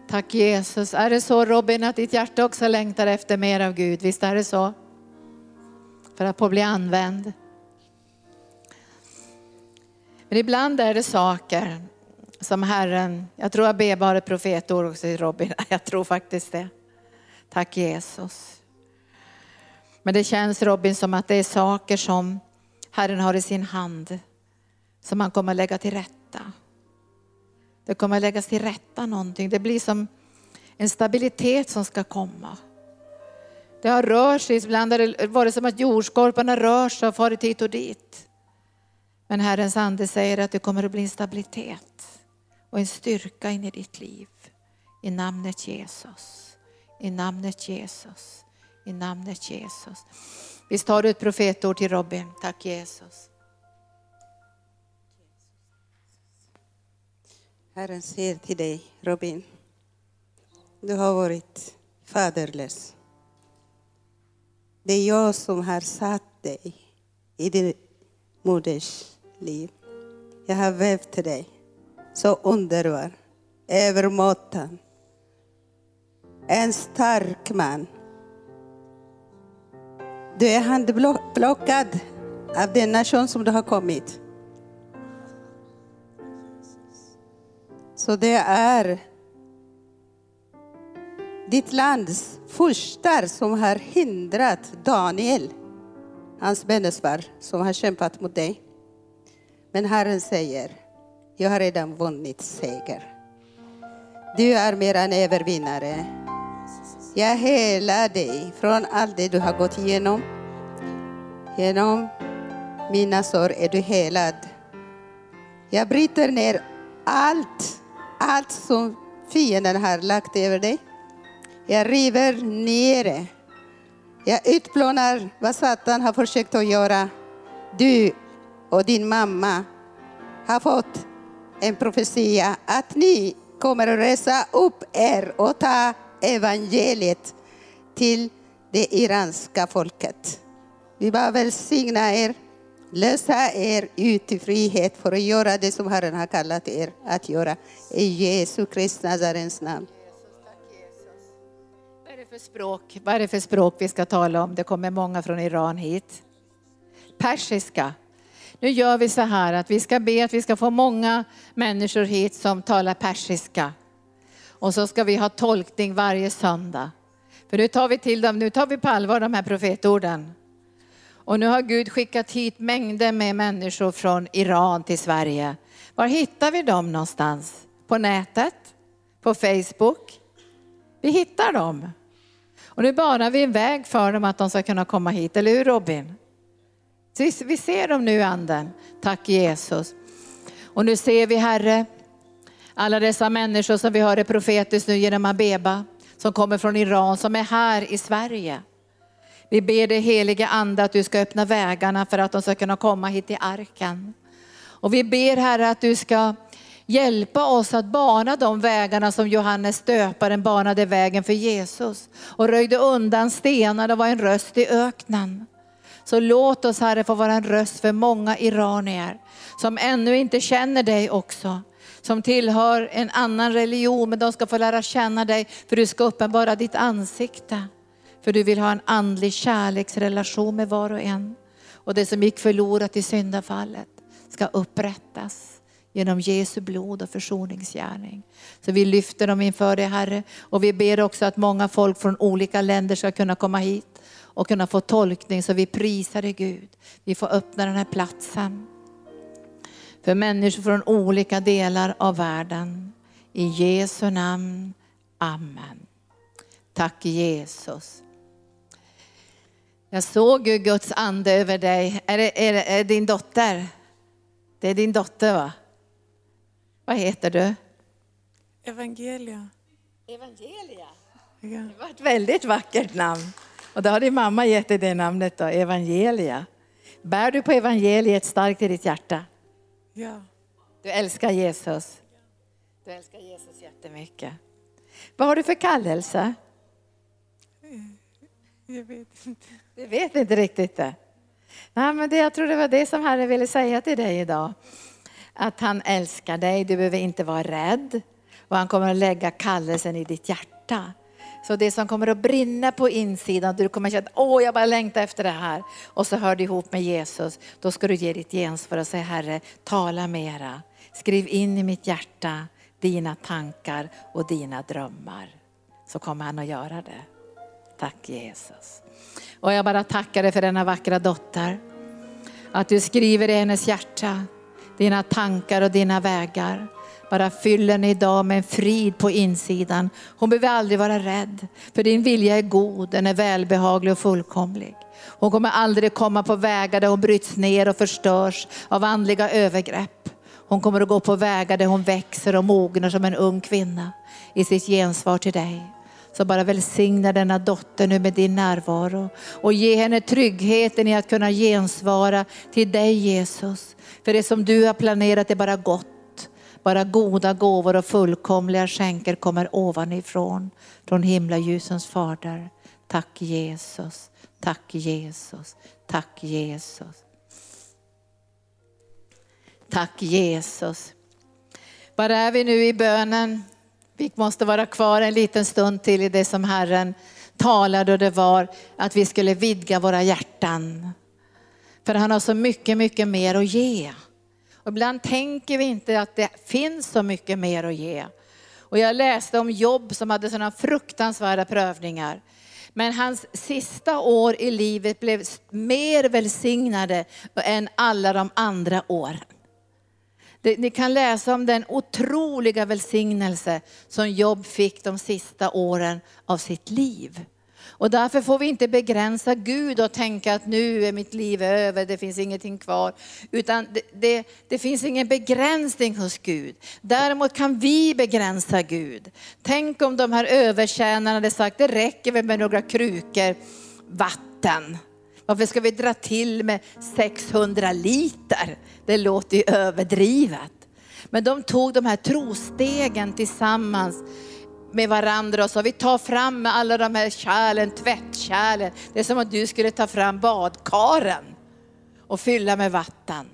Tack Jesus. Är det så Robin att ditt hjärta också längtar efter mer av Gud? Visst är det så? För att få bli använd. Men ibland är det saker som Herren, jag tror jag ber bara profetord också till Robin, (laughs) jag tror faktiskt det. Tack Jesus. Men det känns Robin som att det är saker som Herren har i sin hand som han kommer lägga till rätta. Det kommer läggas till rätta någonting. Det blir som en stabilitet som ska komma. Det har rört sig, ibland har det varit som att jordskorporna rör sig och farit hit och dit. Men Herrens ande säger att det kommer att bli en stabilitet och en styrka in i ditt liv. I namnet Jesus. I namnet Jesus. I namnet Jesus. Visst har du ett profetord till Robin? Tack Jesus. Herren säger till dig, Robin. Du har varit faderlös. Det är jag som har satt dig i din moders liv. Jag har vävt dig så underbar, övermåttan. En stark man. Du är handplockad av den nation som du har kommit. Så det är ditt lands furstar som har hindrat Daniel, hans bönesvar, som har kämpat mot dig. Men Herren säger, jag har redan vunnit seger. Du är mer än övervinnare. Jag helar dig från allt det du har gått igenom. Genom mina sår är du helad. Jag bryter ner allt, allt som fienden har lagt över dig. Jag river ner det. Jag utplånar vad Satan har försökt att göra. Du och din mamma har fått en profetia att ni kommer att resa upp er och ta evangeliet till det iranska folket. Vi bara välsigna er, lösa er ut i frihet för att göra det som Herren har kallat er att göra. I Jesu Kristi Nazarens namn. Vad är det för språk? Vad är det för språk vi ska tala om? Det kommer många från Iran hit. Persiska. Nu gör vi så här att vi ska be att vi ska få många människor hit som talar persiska. Och så ska vi ha tolkning varje söndag. För nu tar vi till dem, nu tar vi på allvar de här profetorden. Och nu har Gud skickat hit mängder med människor från Iran till Sverige. Var hittar vi dem någonstans? På nätet? På Facebook? Vi hittar dem. Och nu banar vi en väg för dem att de ska kunna komma hit, eller hur Robin? Vi ser dem nu anden. Tack Jesus. Och nu ser vi Herre, alla dessa människor som vi hörde profetiskt nu genom Abeba, som kommer från Iran, som är här i Sverige. Vi ber dig heliga ande att du ska öppna vägarna för att de ska kunna komma hit till arken. Och vi ber Herre att du ska hjälpa oss att bana de vägarna som Johannes döparen banade vägen för Jesus och röjde undan stenar och var en röst i öknen. Så låt oss Herre få vara en röst för många iranier som ännu inte känner dig också. Som tillhör en annan religion men de ska få lära känna dig för du ska uppenbara ditt ansikte. För du vill ha en andlig kärleksrelation med var och en. Och det som gick förlorat i syndafallet ska upprättas genom Jesu blod och försoningsgärning. Så vi lyfter dem inför dig Herre och vi ber också att många folk från olika länder ska kunna komma hit och kunna få tolkning så vi prisar dig Gud. Vi får öppna den här platsen för människor från olika delar av världen. I Jesu namn. Amen. Tack Jesus. Jag såg Guds ande över dig. Är det, är det är din dotter? Det är din dotter va? Vad heter du? Evangelia. Evangelia. Ja. Det var ett väldigt vackert namn. Och då har din mamma gett dig det namnet då, Evangelia. Bär du på evangeliet starkt i ditt hjärta? ja. Du älskar Jesus. Du älskar Jesus jättemycket. Vad har du för kallelse? Jag vet inte. Vi vet inte riktigt det. Nej, men det, jag tror det var det som Herren ville säga till dig idag. Att han älskar dig, du behöver inte vara rädd. Och han kommer att lägga kallelsen i ditt hjärta. Så det som kommer att brinna på insidan, du kommer att känna åh jag bara längtar efter det här. Och så hör du ihop med Jesus, då ska du ge ditt gensvar och säga Herre, tala mera. Skriv in i mitt hjärta dina tankar och dina drömmar. Så kommer han att göra det. Tack Jesus. Och jag bara tackar dig för denna vackra dotter. Att du skriver i hennes hjärta dina tankar och dina vägar. Bara fyll henne idag med en frid på insidan. Hon behöver aldrig vara rädd. För din vilja är god, den är välbehaglig och fullkomlig. Hon kommer aldrig komma på vägar där hon bryts ner och förstörs av andliga övergrepp. Hon kommer att gå på vägar där hon växer och mognar som en ung kvinna i sitt gensvar till dig. Så bara välsigna denna dotter nu med din närvaro och ge henne tryggheten i att kunna gensvara till dig Jesus. För det som du har planerat är bara gott. Bara goda gåvor och fullkomliga skänker kommer ovanifrån, från himlaljusens fader. Tack Jesus, tack Jesus, tack Jesus. Tack Jesus. Var är vi nu i bönen? Vi måste vara kvar en liten stund till i det som Herren talade och det var att vi skulle vidga våra hjärtan. För han har så mycket, mycket mer att ge. Och ibland tänker vi inte att det finns så mycket mer att ge. Och jag läste om Jobb som hade sådana fruktansvärda prövningar. Men hans sista år i livet blev mer välsignade än alla de andra åren. Ni kan läsa om den otroliga välsignelse som Jobb fick de sista åren av sitt liv. Och därför får vi inte begränsa Gud och tänka att nu är mitt liv över, det finns ingenting kvar. Utan det, det, det finns ingen begränsning hos Gud. Däremot kan vi begränsa Gud. Tänk om de här övertjänarna hade sagt, det räcker väl med några krukor vatten. Varför ska vi dra till med 600 liter? Det låter ju överdrivet. Men de tog de här trostegen tillsammans med varandra och sa vi tar fram alla de här kärlen, tvättkärlen. Det är som att du skulle ta fram badkaren och fylla med vatten.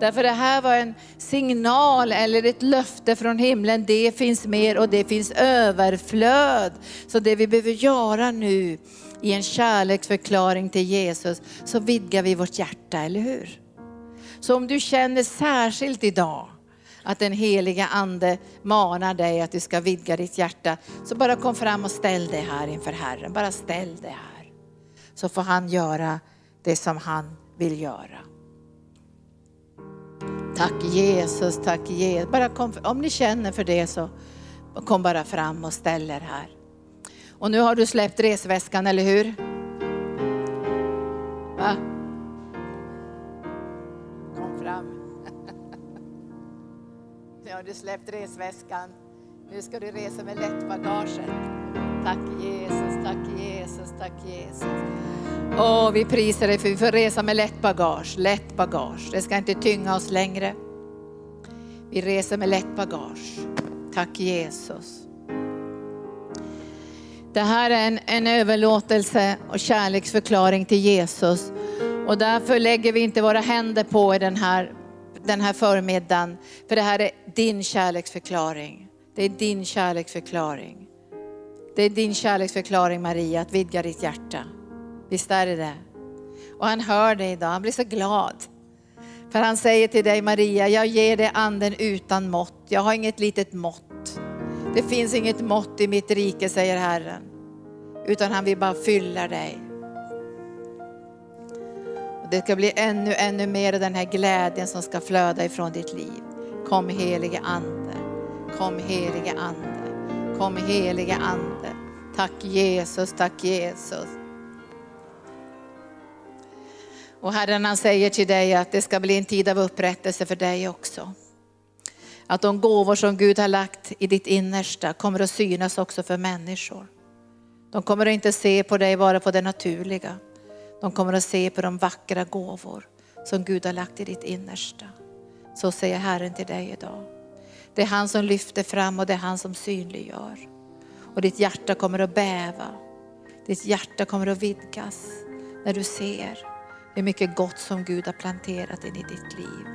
Därför det här var en signal eller ett löfte från himlen. Det finns mer och det finns överflöd. Så det vi behöver göra nu i en kärleksförklaring till Jesus, så vidgar vi vårt hjärta, eller hur? Så om du känner särskilt idag att den heliga ande manar dig att du ska vidga ditt hjärta, så bara kom fram och ställ dig här inför Herren. Bara ställ dig här. Så får han göra det som han vill göra. Tack Jesus, tack Jesus. Bara kom, om ni känner för det så kom bara fram och ställ er här. Och nu har du släppt resväskan, eller hur? Va? Kom fram. (laughs) Nu har du släppt resväskan. Nu ska du resa med lättbagaget. Tack Jesus, tack Jesus, tack Jesus. Åh, vi prisar dig för vi får resa med lätt bagage, lätt bagage. Det ska inte tynga oss längre. Vi reser med lätt bagage. Tack Jesus. Det här är en, en överlåtelse och kärleksförklaring till Jesus. Och därför lägger vi inte våra händer på i den här, den här förmiddagen. För det här är din kärleksförklaring. Det är din kärleksförklaring. Det är din kärleksförklaring Maria, att vidga ditt hjärta. Visst är det det? Och han hör dig idag, han blir så glad. För han säger till dig Maria, jag ger dig anden utan mått. Jag har inget litet mått. Det finns inget mått i mitt rike, säger Herren. Utan han vill bara fylla dig. Och det ska bli ännu, ännu mer av den här glädjen som ska flöda ifrån ditt liv. Kom helige Ande. Kom helige Ande. Kom helige Ande. Tack Jesus, tack Jesus. Och Herren han säger till dig att det ska bli en tid av upprättelse för dig också. Att de gåvor som Gud har lagt i ditt innersta kommer att synas också för människor. De kommer att inte se på dig bara på det naturliga. De kommer att se på de vackra gåvor som Gud har lagt i ditt innersta. Så säger Herren till dig idag. Det är han som lyfter fram och det är han som synliggör. Och ditt hjärta kommer att bäva. Ditt hjärta kommer att vidgas när du ser hur mycket gott som Gud har planterat in i ditt liv.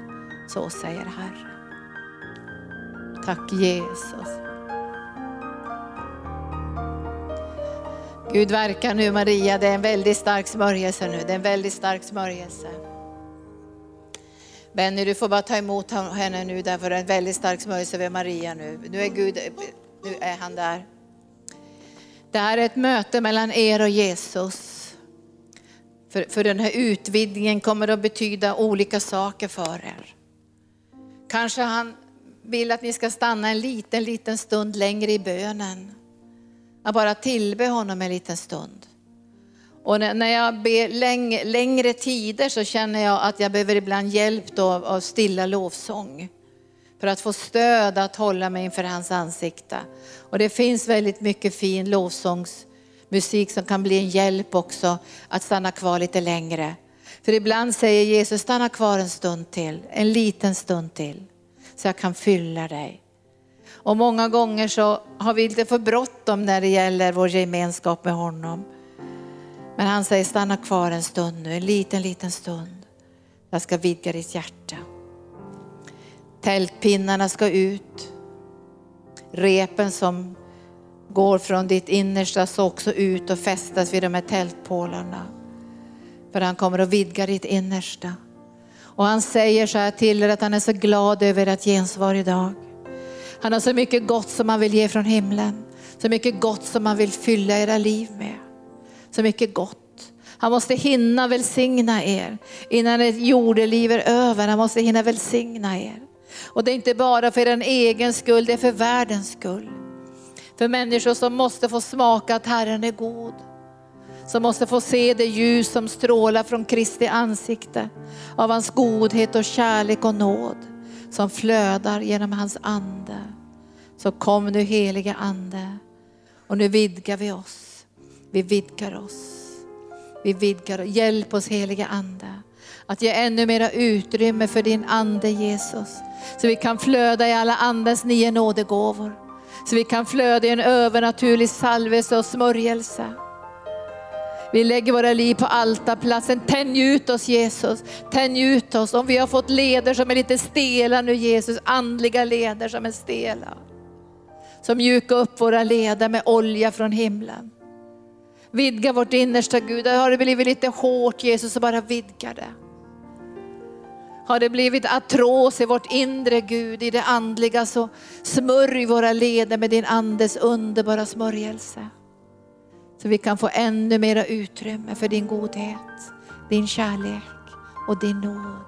Så säger Herren. Tack Jesus. Gud verkar nu Maria, det är en väldigt stark smörjelse nu. Det är en väldigt stark smörjelse. Benny, du får bara ta emot henne nu därför det är en väldigt stark smörjelse över Maria nu. Nu är Gud, nu är han där. Det här är ett möte mellan er och Jesus. För, för den här utvidgningen kommer att betyda olika saker för er. Kanske han vill att ni ska stanna en liten, liten stund längre i bönen. Att bara tillbe honom en liten stund. Och när jag ber läng längre tider så känner jag att jag behöver ibland hjälp av, av stilla lovsång. För att få stöd att hålla mig inför hans ansikte. Och det finns väldigt mycket fin lovsångsmusik som kan bli en hjälp också att stanna kvar lite längre. För ibland säger Jesus, stanna kvar en stund till, en liten stund till. Så jag kan fylla dig. Och många gånger så har vi lite för bråttom när det gäller vår gemenskap med honom. Men han säger stanna kvar en stund nu, en liten, liten stund. Jag ska vidga ditt hjärta. Tältpinnarna ska ut. Repen som går från ditt innersta ska också ut och fästas vid de här tältpålarna. För han kommer att vidga ditt innersta. Och han säger så här till er att han är så glad över ert gensvar idag. Han har så mycket gott som han vill ge från himlen. Så mycket gott som han vill fylla era liv med. Så mycket gott. Han måste hinna välsigna er innan ett jordeliv är över. Han måste hinna välsigna er. Och det är inte bara för er egen skull, det är för världens skull. För människor som måste få smaka att Herren är god. Som måste få se det ljus som strålar från Kristi ansikte. Av hans godhet och kärlek och nåd som flödar genom hans ande. Så kom nu heliga ande och nu vidgar vi oss. Vi vidgar oss. Vi vidgar oss. Hjälp oss heliga ande att ge ännu mera utrymme för din ande Jesus. Så vi kan flöda i alla andens nio nådegåvor. Så vi kan flöda i en övernaturlig salvelse och smörjelse. Vi lägger våra liv på altarplatsen. Tänj ut oss Jesus. Tänj ut oss. Om vi har fått leder som är lite stela nu Jesus, andliga leder som är stela. Så mjuka upp våra leder med olja från himlen. Vidga vårt innersta Gud. Där har det blivit lite hårt Jesus, så bara vidga det. Har det blivit atros i vårt inre Gud, i det andliga, så smörj våra leder med din andes underbara smörjelse. Så vi kan få ännu mera utrymme för din godhet, din kärlek och din nåd.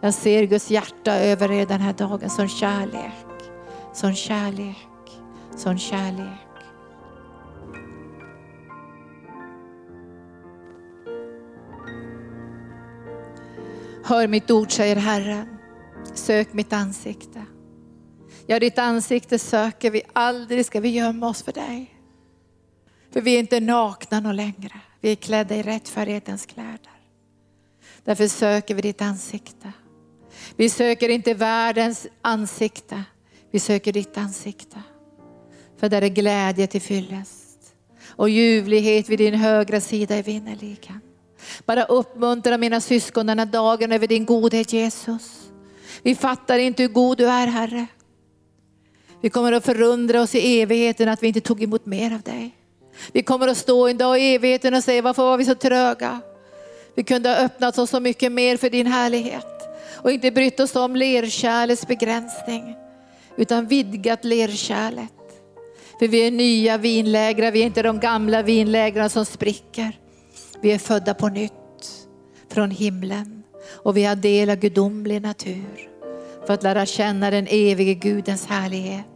Jag ser Guds hjärta över er den här dagen, som kärlek, som kärlek, som kärlek. Hör mitt ord, säger Herren. Sök mitt ansikte. Ja, ditt ansikte söker vi. Aldrig ska vi gömma oss för dig. För vi är inte nakna någon längre. Vi är klädda i rättfärdighetens kläder. Därför söker vi ditt ansikte. Vi söker inte världens ansikte. Vi söker ditt ansikte. För där är glädje till fyllest. Och ljuvlighet vid din högra sida är vinnerligen. Bara uppmuntra mina syskon den här dagen över din godhet Jesus. Vi fattar inte hur god du är Herre. Vi kommer att förundra oss i evigheten att vi inte tog emot mer av dig. Vi kommer att stå en dag i evigheten och säga varför var vi så tröga? Vi kunde ha öppnat oss så mycket mer för din härlighet och inte brytt oss om lerkärlets begränsning utan vidgat lerkärlet. För vi är nya vinlägrar, vi är inte de gamla vinlägrarna som spricker. Vi är födda på nytt från himlen och vi har del av gudomlig natur för att lära känna den evige Gudens härlighet.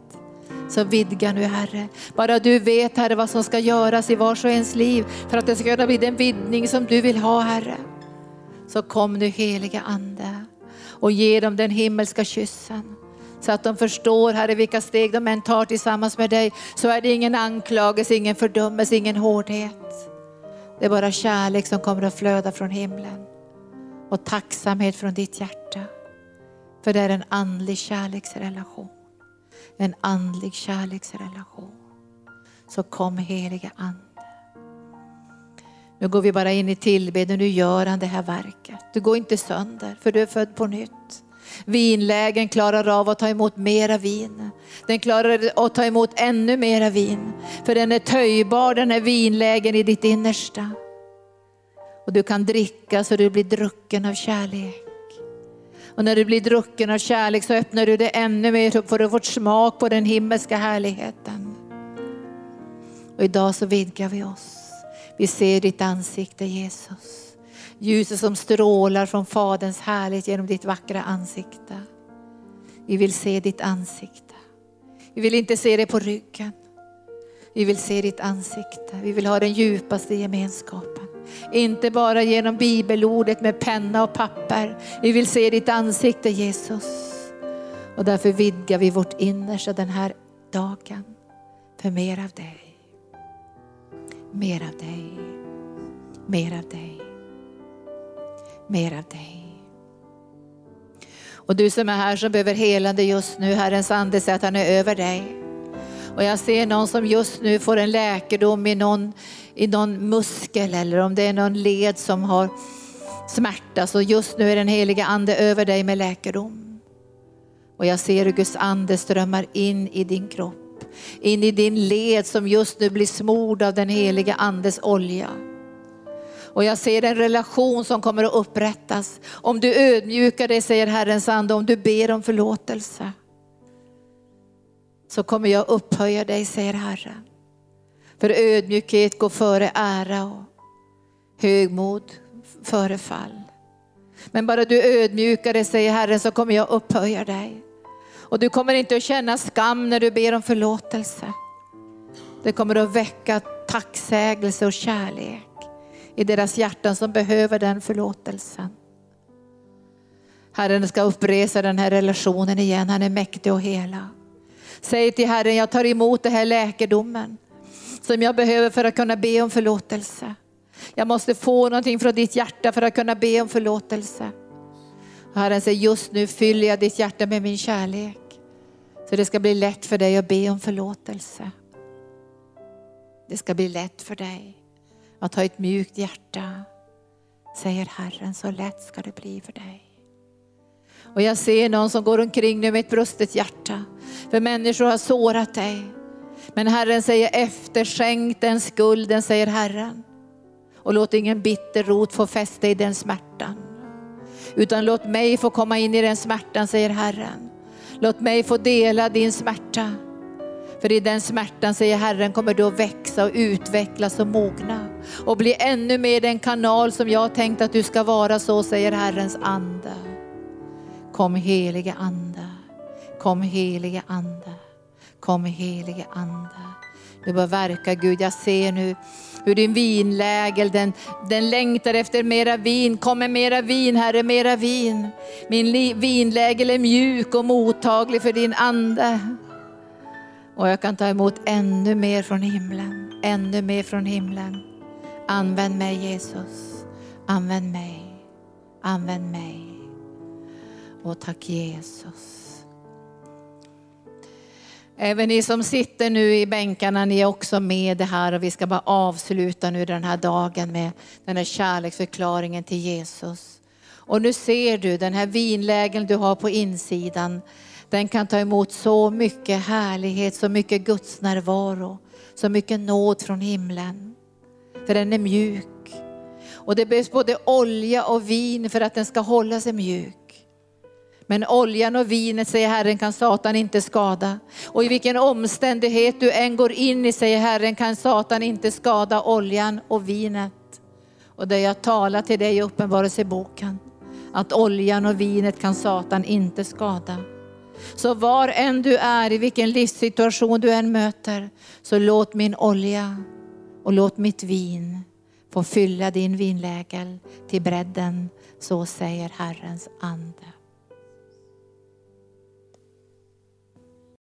Så vidga nu Herre. Bara du vet Herre vad som ska göras i vars och ens liv för att det ska kunna bli den vidgning som du vill ha Herre. Så kom nu heliga Ande och ge dem den himmelska kyssen. Så att de förstår Herre vilka steg de än tar tillsammans med dig så är det ingen anklagelse, ingen fördömelse, ingen hårdhet. Det är bara kärlek som kommer att flöda från himlen och tacksamhet från ditt hjärta. För det är en andlig kärleksrelation. En andlig kärleksrelation. Så kom heliga Ande. Nu går vi bara in i tillbedjan, nu gör han det här verket. Du går inte sönder för du är född på nytt. Vinlägen klarar av att ta emot mera vin. Den klarar att ta emot ännu mera vin. För den är töjbar den här vinlägen i ditt innersta. Och du kan dricka så du blir drucken av kärlek. Och när du blir drucken av kärlek så öppnar du det ännu mer upp för du får smak på den himmelska härligheten. Och idag så vidgar vi oss. Vi ser ditt ansikte Jesus. Ljuset som strålar från Faderns härlighet genom ditt vackra ansikte. Vi vill se ditt ansikte. Vi vill inte se det på ryggen. Vi vill se ditt ansikte. Vi vill ha den djupaste gemenskapen. Inte bara genom bibelordet med penna och papper. Vi vill se ditt ansikte Jesus. Och därför vidgar vi vårt innersta den här dagen för mer av dig. Mer av dig. Mer av dig mer av dig. Och du som är här som behöver helande just nu, Herrens ande säger att han är över dig. Och jag ser någon som just nu får en läkedom i någon, i någon muskel eller om det är någon led som har smärta. Så just nu är den heliga ande över dig med läkedom. Och jag ser hur Guds ande strömmar in i din kropp. In i din led som just nu blir smord av den heliga andes olja. Och jag ser en relation som kommer att upprättas. Om du ödmjukar dig, säger Herrens ande, om du ber om förlåtelse. Så kommer jag upphöja dig, säger Herren. För ödmjukhet går före ära och högmod före fall. Men bara du ödmjukar dig, säger Herren, så kommer jag upphöja dig. Och du kommer inte att känna skam när du ber om förlåtelse. Det kommer att väcka tacksägelse och kärlek i deras hjärtan som behöver den förlåtelsen. Herren ska uppresa den här relationen igen. Han är mäktig och hela. Säg till Herren, jag tar emot den här läkedomen som jag behöver för att kunna be om förlåtelse. Jag måste få någonting från ditt hjärta för att kunna be om förlåtelse. Herren säger, just nu fyller jag ditt hjärta med min kärlek. Så det ska bli lätt för dig att be om förlåtelse. Det ska bli lätt för dig att ha ett mjukt hjärta, säger Herren. Så lätt ska det bli för dig. Och jag ser någon som går omkring nu med ett brustet hjärta. För människor har sårat dig. Men Herren säger efterskänk den skulden, säger Herren. Och låt ingen bitter rot få fäste i den smärtan. Utan låt mig få komma in i den smärtan, säger Herren. Låt mig få dela din smärta. För i den smärtan, säger Herren, kommer du att växa och utvecklas och mogna. Och bli ännu mer den kanal som jag tänkt att du ska vara, så säger Herrens ande. Kom helige ande, kom helige ande, kom helige ande. Du bara verka Gud, jag ser nu hur din vinlägel, den, den längtar efter mera vin. Kom med mera vin Herre, mera vin. Min vinlägel är mjuk och mottaglig för din ande. Och jag kan ta emot ännu mer från himlen, ännu mer från himlen. Använd mig Jesus, använd mig, använd mig. Och tack Jesus. Även ni som sitter nu i bänkarna, ni är också med det här och vi ska bara avsluta nu den här dagen med den här kärleksförklaringen till Jesus. Och nu ser du den här vinlägen du har på insidan, den kan ta emot så mycket härlighet, så mycket Guds närvaro, så mycket nåd från himlen. För den är mjuk. Och det behövs både olja och vin för att den ska hålla sig mjuk. Men oljan och vinet, säger Herren, kan Satan inte skada. Och i vilken omständighet du än går in i, säger Herren, kan Satan inte skada oljan och vinet. Och det jag talar till dig i Uppenbarelseboken, att oljan och vinet kan Satan inte skada. Så var än du är, i vilken livssituation du än möter, så låt min olja och låt mitt vin få fylla din vinlägel till bredden. Så säger Herrens ande.